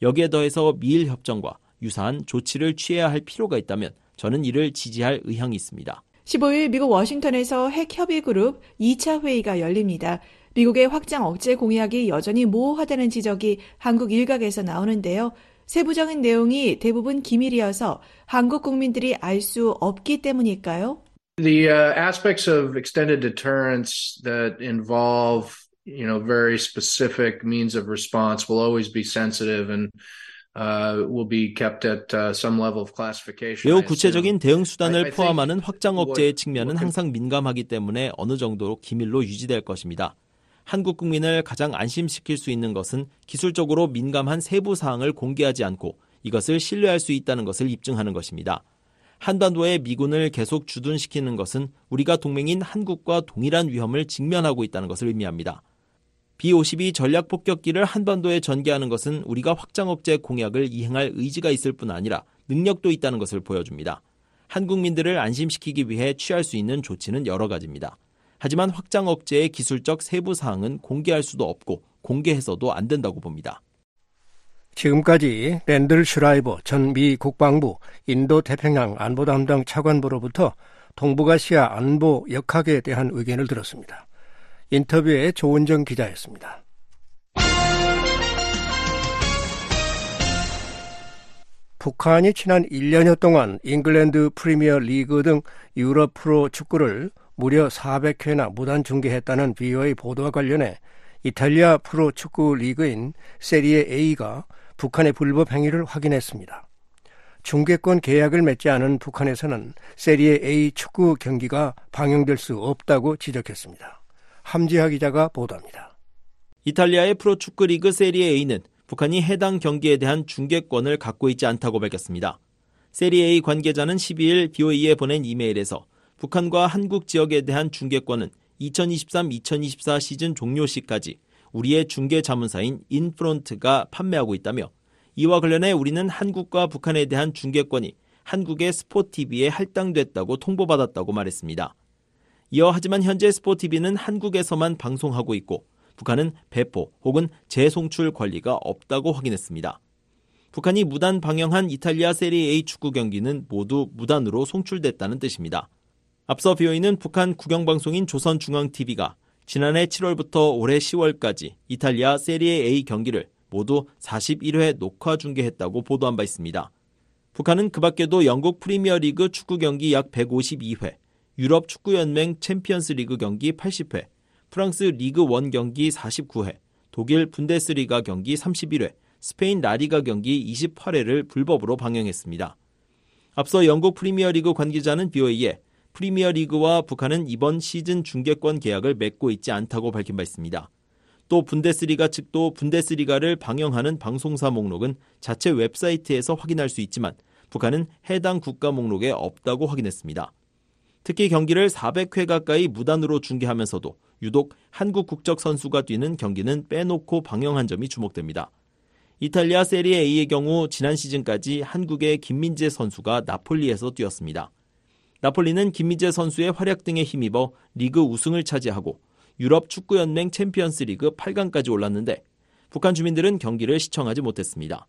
여기에 더해서 미일 협정과 유사한 조치를 취해야 할 필요가 있다면 저는 이를 지지할 의향이 있습니다. 15일 미국 워싱턴에서 핵협의 그룹 2차 회의가 열립니다. 미국의 확장 억제 공약이 여전히 모호하다는 지적이 한국 일각에서 나오는데요. 세부적인 내용이 대부분 기밀이어서 한국 국민들이 알 수 없기 때문일까요? The uh, aspects of extended deterrence that involve, you know, very specific means of response will always be sensitive and uh, will be kept at uh, some level of classification. 매우 구체적인 대응 수단을 포함하는 확장 억제의 측면은 항상 민감하기 때문에 어느 정도 기밀로 유지될 것입니다. 한국 국민을 가장 안심시킬 수 있는 것은 기술적으로 민감한 세부 사항을 공개하지 않고 이것을 신뢰할 수 있다는 것을 입증하는 것입니다. 한반도에 미군을 계속 주둔시키는 것은 우리가 동맹인 한국과 동일한 위험을 직면하고 있다는 것을 의미합니다. B-52 전략 폭격기를 한반도에 전개하는 것은 우리가 확장 억제 공약을 이행할 의지가 있을 뿐 아니라 능력도 있다는 것을 보여줍니다. 한국민들을 안심시키기 위해 취할 수 있는 조치는 여러 가지입니다. 하지만 확장 억제의 기술적 세부 사항은 공개할 수도 없고 공개해서도 안 된다고 봅니다. 지금까지 랜들 슈라이버 전 미 국방부 인도 태평양 안보 담당 차관보로부터 동북아시아 안보 역학에 대한 의견을 들었습니다. 인터뷰에 조은정 기자였습니다. 북한이 지난 1년여 동안 잉글랜드 프리미어 리그 등 유럽 프로 축구를 무려 400회나 무단 중계했다는 VOA 보도와 관련해 이탈리아 프로 축구 리그인 세리에 A가 북한의 불법 행위를 확인했습니다. 중계권 계약을 맺지 않은 북한에서는 세리에 A 축구 경기가 방영될 수 없다고 지적했습니다. 함지하 기자가 보도합니다. 이탈리아의 프로축구 리그 세리에 A는 북한이 해당 경기에 대한 중계권을 갖고 있지 않다고 밝혔습니다. 세리에 A 관계자는 12일 BOE에 보낸 이메일에서 북한과 한국 지역에 대한 중계권은 2023-2024 시즌 종료 시까지 우리의 중계 자문사인 인프론트가 판매하고 있다며 이와 관련해 우리는 한국과 북한에 대한 중계권이 한국의 스포티비에 할당됐다고 통보받았다고 말했습니다. 이어 하지만 현재 스포티비는 한국에서만 방송하고 있고 북한은 배포 혹은 재송출 권리가 없다고 확인했습니다. 북한이 무단 방영한 이탈리아 세리 A 축구 경기는 모두 무단으로 송출됐다는 뜻입니다. 앞서 VOA는 북한 국영방송인 조선중앙TV가 지난해 7월부터 올해 10월까지 이탈리아 세리에 A 경기를 모두 41회 녹화 중계했다고 보도한 바 있습니다. 북한은 그 밖에도 영국 프리미어리그 축구 경기 약 152회, 유럽 축구연맹 챔피언스 리그 경기 80회, 프랑스 리그 1 경기 49회, 독일 분데스리가 경기 31회, 스페인 라리가 경기 28회를 불법으로 방영했습니다. 앞서 영국 프리미어리그 관계자는 비오이에 프리미어리그와 북한은 이번 시즌 중계권 계약을 맺고 있지 않다고 밝힌 바 있습니다. 또 분데스리가 측도 분데스리가를 방영하는 방송사 목록은 자체 웹사이트에서 확인할 수 있지만 북한은 해당 국가 목록에 없다고 확인했습니다. 특히 경기를 400회 가까이 무단으로 중계하면서도 유독 한국 국적 선수가 뛰는 경기는 빼놓고 방영한 점이 주목됩니다. 이탈리아 세리에 A의 경우 지난 시즌까지 한국의 김민재 선수가 나폴리에서 뛰었습니다. 나폴리는 김민재 선수의 활약 등에 힘입어 리그 우승을 차지하고 유럽 축구연맹 챔피언스 리그 8강까지 올랐는데 북한 주민들은 경기를 시청하지 못했습니다.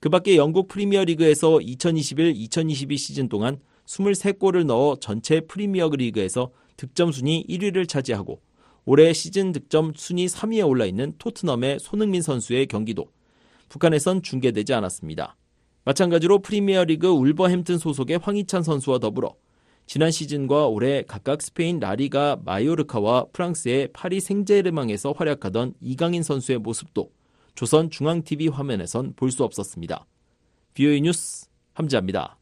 그 밖에 영국 프리미어 리그에서 2021-2022 시즌 동안 23골을 넣어 전체 프리미어 리그에서 득점 순위 1위를 차지하고 올해 시즌 득점 순위 3위에 올라 있는 토트넘의 손흥민 선수의 경기도 북한에선 중계되지 않았습니다. 마찬가지로 프리미어 리그 울버햄튼 소속의 황희찬 선수와 더불어 지난 시즌과 올해 각각 스페인 라리가 마요르카와 프랑스의 파리 생제르맹에서 활약하던 이강인 선수의 모습도 조선 중앙TV 화면에선 볼 수 없었습니다. 비오이 뉴스 함지합니다.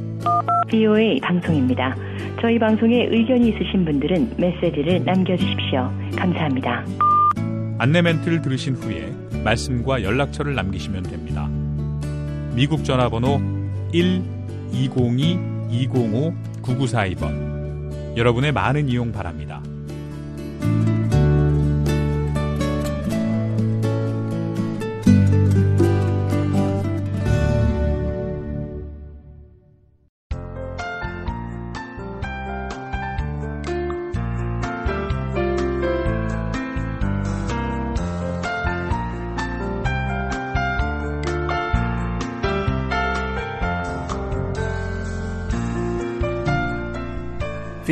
VOA 방송입니다. 저희 방송에 의견이 있으신 분들은 메시지를 남겨주십시오. 감사합니다. 안내 멘트를 들으신 후에 말씀과 연락처를 남기시면 됩니다. 미국 전화번호 1-202-205-9942번. 여러분의 많은 이용 바랍니다.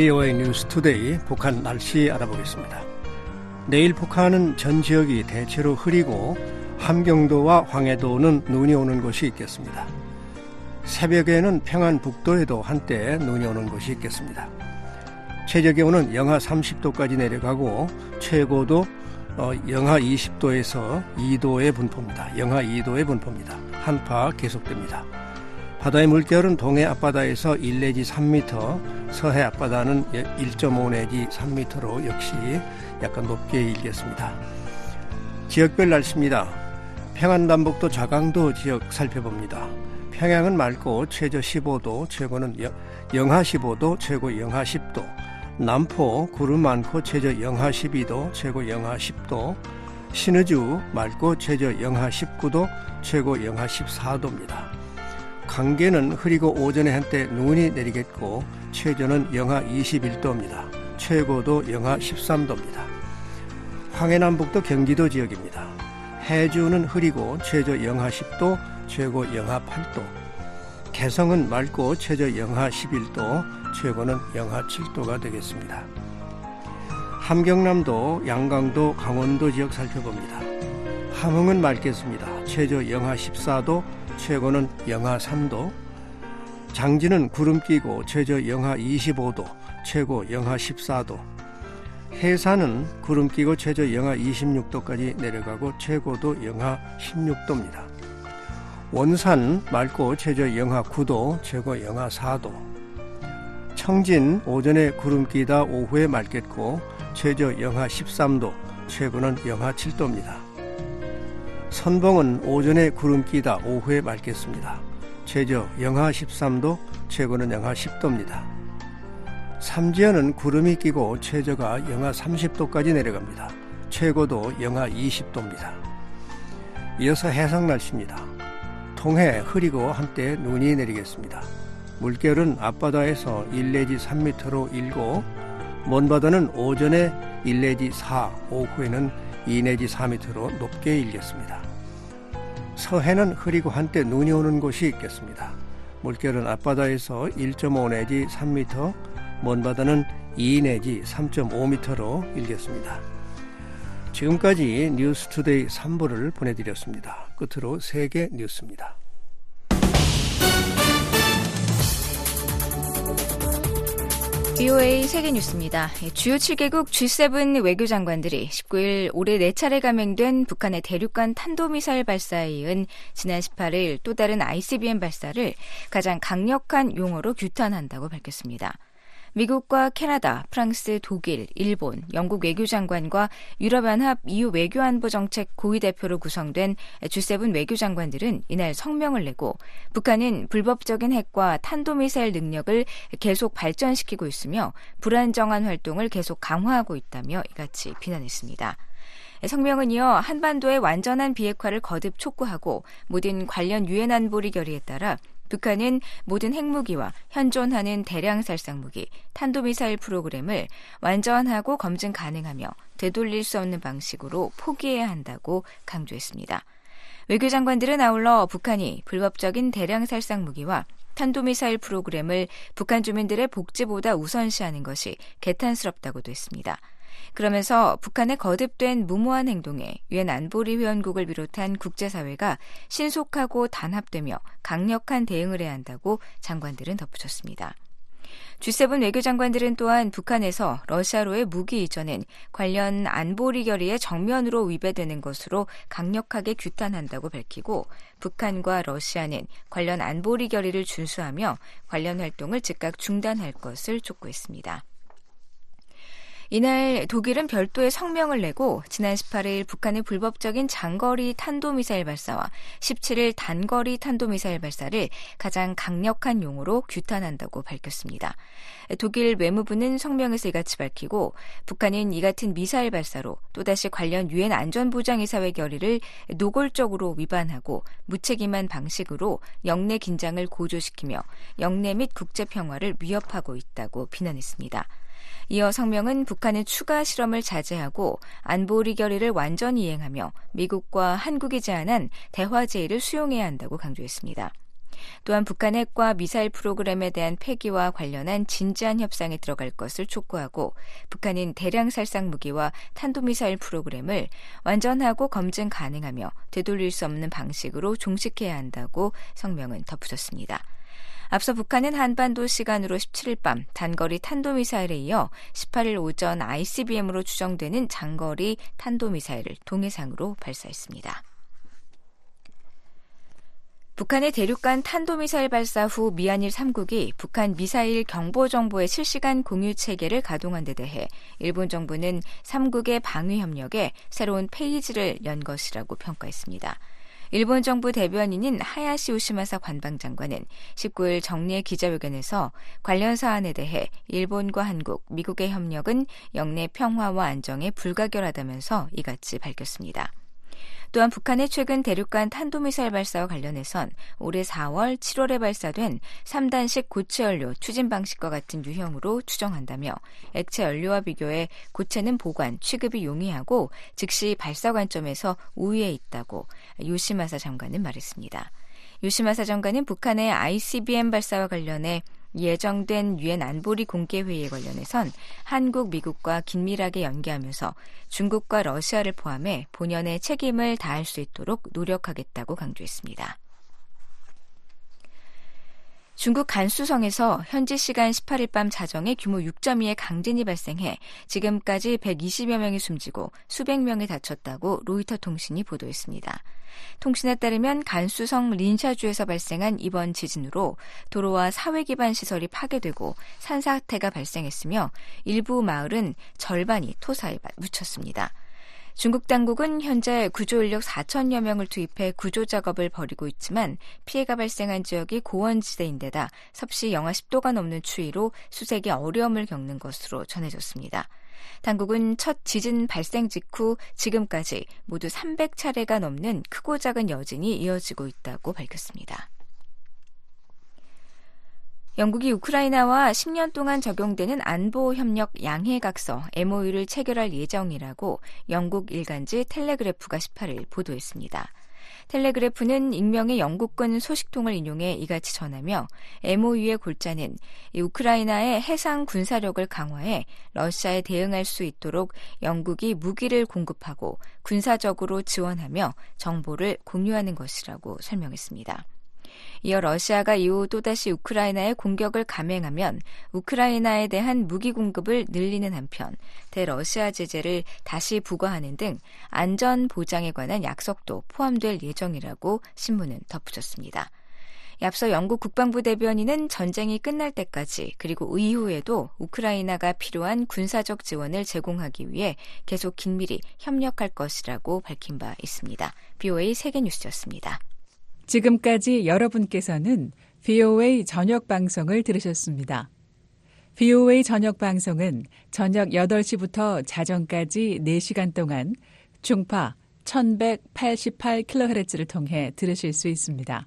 VOA 뉴스 투데이 북한 날씨 알아보겠습니다. 내일 북한은 전 지역이 대체로 흐리고 함경도와 황해도는 눈이 오는 곳이 있겠습니다. 새벽에는 평안 북도에도 한때 눈이 오는 곳이 있겠습니다. 최저 기온은 영하 30도까지 내려가고 최고도 어, 영하 20도에서 2도의 분포입니다. 영하 2도의 분포입니다. 한파 계속됩니다. 바다의 물결은 동해 앞바다에서 1 내지 3m, 서해 앞바다는 1.5 내지 3m로 역시 약간 높게 일겠습니다. 지역별 날씨입니다. 평안 남북도 자강도 지역 살펴봅니다. 평양은 맑고 최저 15도, 최고는 영하 15도, 최고 영하 10도. 남포 구름 많고 최저 영하 12도, 최고 영하 10도. 신의주 맑고 최저 영하 19도, 최고 영하 14도입니다. 강계는 흐리고 오전에 한때 눈이 내리겠고 최저는 영하 21도입니다. 최고도 영하 13도입니다. 황해남북도 경기도 지역입니다. 해주는 흐리고 최저 영하 10도, 최고 영하 8도. 개성은 맑고 최저 영하 11도, 최고는 영하 7도가 되겠습니다. 함경남도, 양강도, 강원도 지역 살펴봅니다. 함흥은 맑겠습니다. 최저 영하 14도, 최고는 영하 3도. 장지는 구름 끼고 최저 영하 25도, 최고 영하 14도. 해산은 구름 끼고 최저 영하 26도까지 내려가고 최고도 영하 16도입니다. 원산 맑고 최저 영하 9도, 최고 영하 4도. 청진 오전에 구름 끼다 오후에 맑겠고 최저 영하 13도, 최고는 영하 7도입니다. 선봉은 오전에 구름 끼다 오후에 맑겠습니다. 최저 영하 13도, 최고는 영하 10도입니다. 삼지연은 구름이 끼고 최저가 영하 30도까지 내려갑니다. 최고도 영하 20도입니다. 이어서 해상 날씨입니다. 통해 흐리고 한때 눈이 내리겠습니다. 물결은 앞바다에서 1 내지 3m로 일고 먼바다는 오전에 1 내지 4, 오후에는 2 내지 4m로 높게 일겠습니다. 서해는 흐리고 한때 눈이 오는 곳이 있겠습니다. 물결은 앞바다에서 1.5 내지 3m, 먼바다는 2 내지 3.5m로 일겠습니다. 지금까지 뉴스투데이 3부를 보내드렸습니다. 끝으로 세계 뉴스입니다. BOA 세계뉴스입니다. 주요 7개국 G7 외교장관들이 19일 올해 4차례 감행된 북한의 대륙간 탄도미사일 발사에 이은 지난 18일 또 다른 ICBM 발사를 가장 강력한 용어로 규탄한다고 밝혔습니다. 미국과 캐나다, 프랑스, 독일, 일본, 영국 외교장관과 유럽연합 EU 외교안보 정책 고위 대표로 구성된 G7 외교장관들은 이날 성명을 내고 북한은 불법적인 핵과 탄도미사일 능력을 계속 발전시키고 있으며 불안정한 활동을 계속 강화하고 있다며 이같이 비난했습니다. 성명은 이어 한반도의 완전한 비핵화를 거듭 촉구하고 모든 관련 유엔 안보리 결의에 따라 북한은 모든 핵무기와 현존하는 대량 살상무기, 탄도미사일 프로그램을 완전하고 검증 가능하며 되돌릴 수 없는 방식으로 포기해야 한다고 강조했습니다. 외교장관들은 아울러 북한이 불법적인 대량 살상 무기와 탄도미사일 프로그램을 북한 주민들의 복지보다 우선시하는 것이 개탄스럽다고도 했습니다. 그러면서 북한의 거듭된 무모한 행동에 유엔 안보리 회원국을 비롯한 국제사회가 신속하고 단합되며 강력한 대응을 해야 한다고 장관들은 덧붙였습니다. G7 외교장관들은 또한 북한에서 러시아로의 무기 이전은 관련 안보리 결의에 정면으로 위배되는 것으로 강력하게 규탄한다고 밝히고 북한과 러시아는 관련 안보리 결의를 준수하며 관련 활동을 즉각 중단할 것을 촉구했습니다. 이날 독일은 별도의 성명을 내고 지난 18일 북한의 불법적인 장거리 탄도미사일 발사와 17일 단거리 탄도미사일 발사를 가장 강력한 용어로 규탄한다고 밝혔습니다. 독일 외무부는 성명에서 이같이 밝히고 북한은 이 같은 미사일 발사로 또다시 관련 유엔 안전보장이사회 결의를 노골적으로 위반하고 무책임한 방식으로 영내 긴장을 고조시키며 영내 및 국제 평화를 위협하고 있다고 비난했습니다. 이어 성명은 북한의 추가 실험을 자제하고 안보리 결의를 완전히 이행하며 미국과 한국이 제안한 대화 제의를 수용해야 한다고 강조했습니다. 또한 북한 핵과 미사일 프로그램에 대한 폐기와 관련한 진지한 협상에 들어갈 것을 촉구하고 북한인 대량 살상 무기와 탄도미사일 프로그램을 완전하고 검증 가능하며 되돌릴 수 없는 방식으로 종식해야 한다고 성명은 덧붙였습니다. 앞서 북한은 한반도 시간으로 17일 밤 단거리 탄도미사일에 이어 18일 오전 ICBM으로 추정되는 장거리 탄도미사일을 동해상으로 발사했습니다. 북한의 대륙간 탄도미사일 발사 후 미한일 3국이 북한 미사일 경보 정보의 실시간 공유 체계를 가동한 데 대해 일본 정부는 3국의 방위 협력에 새로운 페이지를 연 것이라고 평가했습니다. 일본 정부 대변인인 하야시 우시마사 관방장관은 19일 정례 기자회견에서 관련 사안에 대해 일본과 한국, 미국의 협력은 영내 평화와 안정에 불가결하다면서 이같이 밝혔습니다. 또한 북한의 최근 대륙간 탄도미사일 발사와 관련해선 올해 4월, 7월에 발사된 3단식 고체 연료 추진 방식과 같은 유형으로 추정한다며 액체 연료와 비교해 고체는 보관, 취급이 용이하고 즉시 발사 관점에서 우위에 있다고 요시마사 장관은 말했습니다. 요시마사 장관은 북한의 ICBM 발사와 관련해 예정된 유엔 안보리 공개 회의에 관련해선 한국, 미국과 긴밀하게 연계하면서 중국과 러시아를 포함해 본연의 책임을 다할 수 있도록 노력하겠다고 강조했습니다. 중국 간수성에서 현지 시간 18일 밤 자정에 규모 6.2의 강진이 발생해 지금까지 120여 명이 숨지고 수백 명이 다쳤다고 로이터 통신이 보도했습니다. 통신에 따르면 간수성 린샤주에서 발생한 이번 지진으로 도로와 사회 기반 시설이 파괴되고 산사태가 발생했으며 일부 마을은 절반이 토사에 묻혔습니다. 중국 당국은 현재 구조 인력 4천여 명을 투입해 구조 작업을 벌이고 있지만 피해가 발생한 지역이 고원지대인데다 섭씨 영하 10도가 넘는 추위로 수색이 어려움을 겪는 것으로 전해졌습니다. 당국은 첫 지진 발생 직후 지금까지 모두 300차례가 넘는 크고 작은 여진이 이어지고 있다고 밝혔습니다. 영국이 우크라이나와 10년 동안 적용되는 안보 협력 양해각서 MOU를 체결할 예정이라고 영국 일간지 텔레그래프가 18일 보도했습니다. 텔레그래프는 익명의 영국군 소식통을 인용해 이같이 전하며 MOU의 골자는 우크라이나의 해상 군사력을 강화해 러시아에 대응할 수 있도록 영국이 무기를 공급하고 군사적으로 지원하며 정보를 공유하는 것이라고 설명했습니다. 이어 러시아가 이후 또다시 우크라이나에 공격을 감행하면 우크라이나에 대한 무기 공급을 늘리는 한편 대러시아 제재를 다시 부과하는 등 안전 보장에 관한 약속도 포함될 예정이라고 신문은 덧붙였습니다. 앞서 영국 국방부 대변인은 전쟁이 끝날 때까지 그리고 이후에도 우크라이나가 필요한 군사적 지원을 제공하기 위해 계속 긴밀히 협력할 것이라고 밝힌 바 있습니다. BOA 세계뉴스였습니다. 지금까지 여러분께서는 VOA 저녁 방송을 들으셨습니다. VOA 저녁 방송은 저녁 8시부터 자정까지 4시간 동안 중파 1188kHz를 통해 들으실 수 있습니다.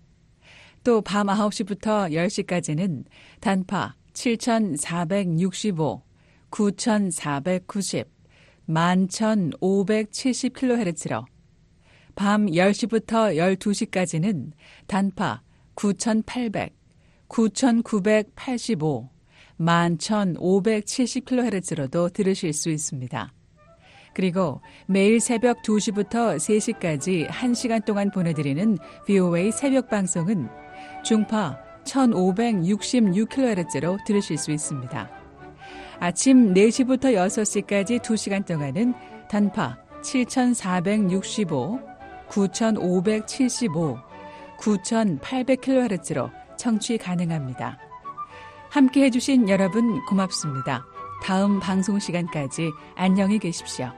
또 밤 9시부터 10시까지는 단파 7465, 9490, 11570kHz로 밤 10시부터 12시까지는 단파 9800, 9985, 11570kHz로도 들으실 수 있습니다. 그리고 매일 새벽 2시부터 3시까지 1시간 동안 보내드리는 VOA 새벽 방송은 중파 1566kHz로 들으실 수 있습니다. 아침 4시부터 6시까지 2시간 동안은 단파 7465, 9575, 9800kHz로 청취 가능합니다. 함께 해주신 여러분 고맙습니다. 다음 방송 시간까지 안녕히 계십시오.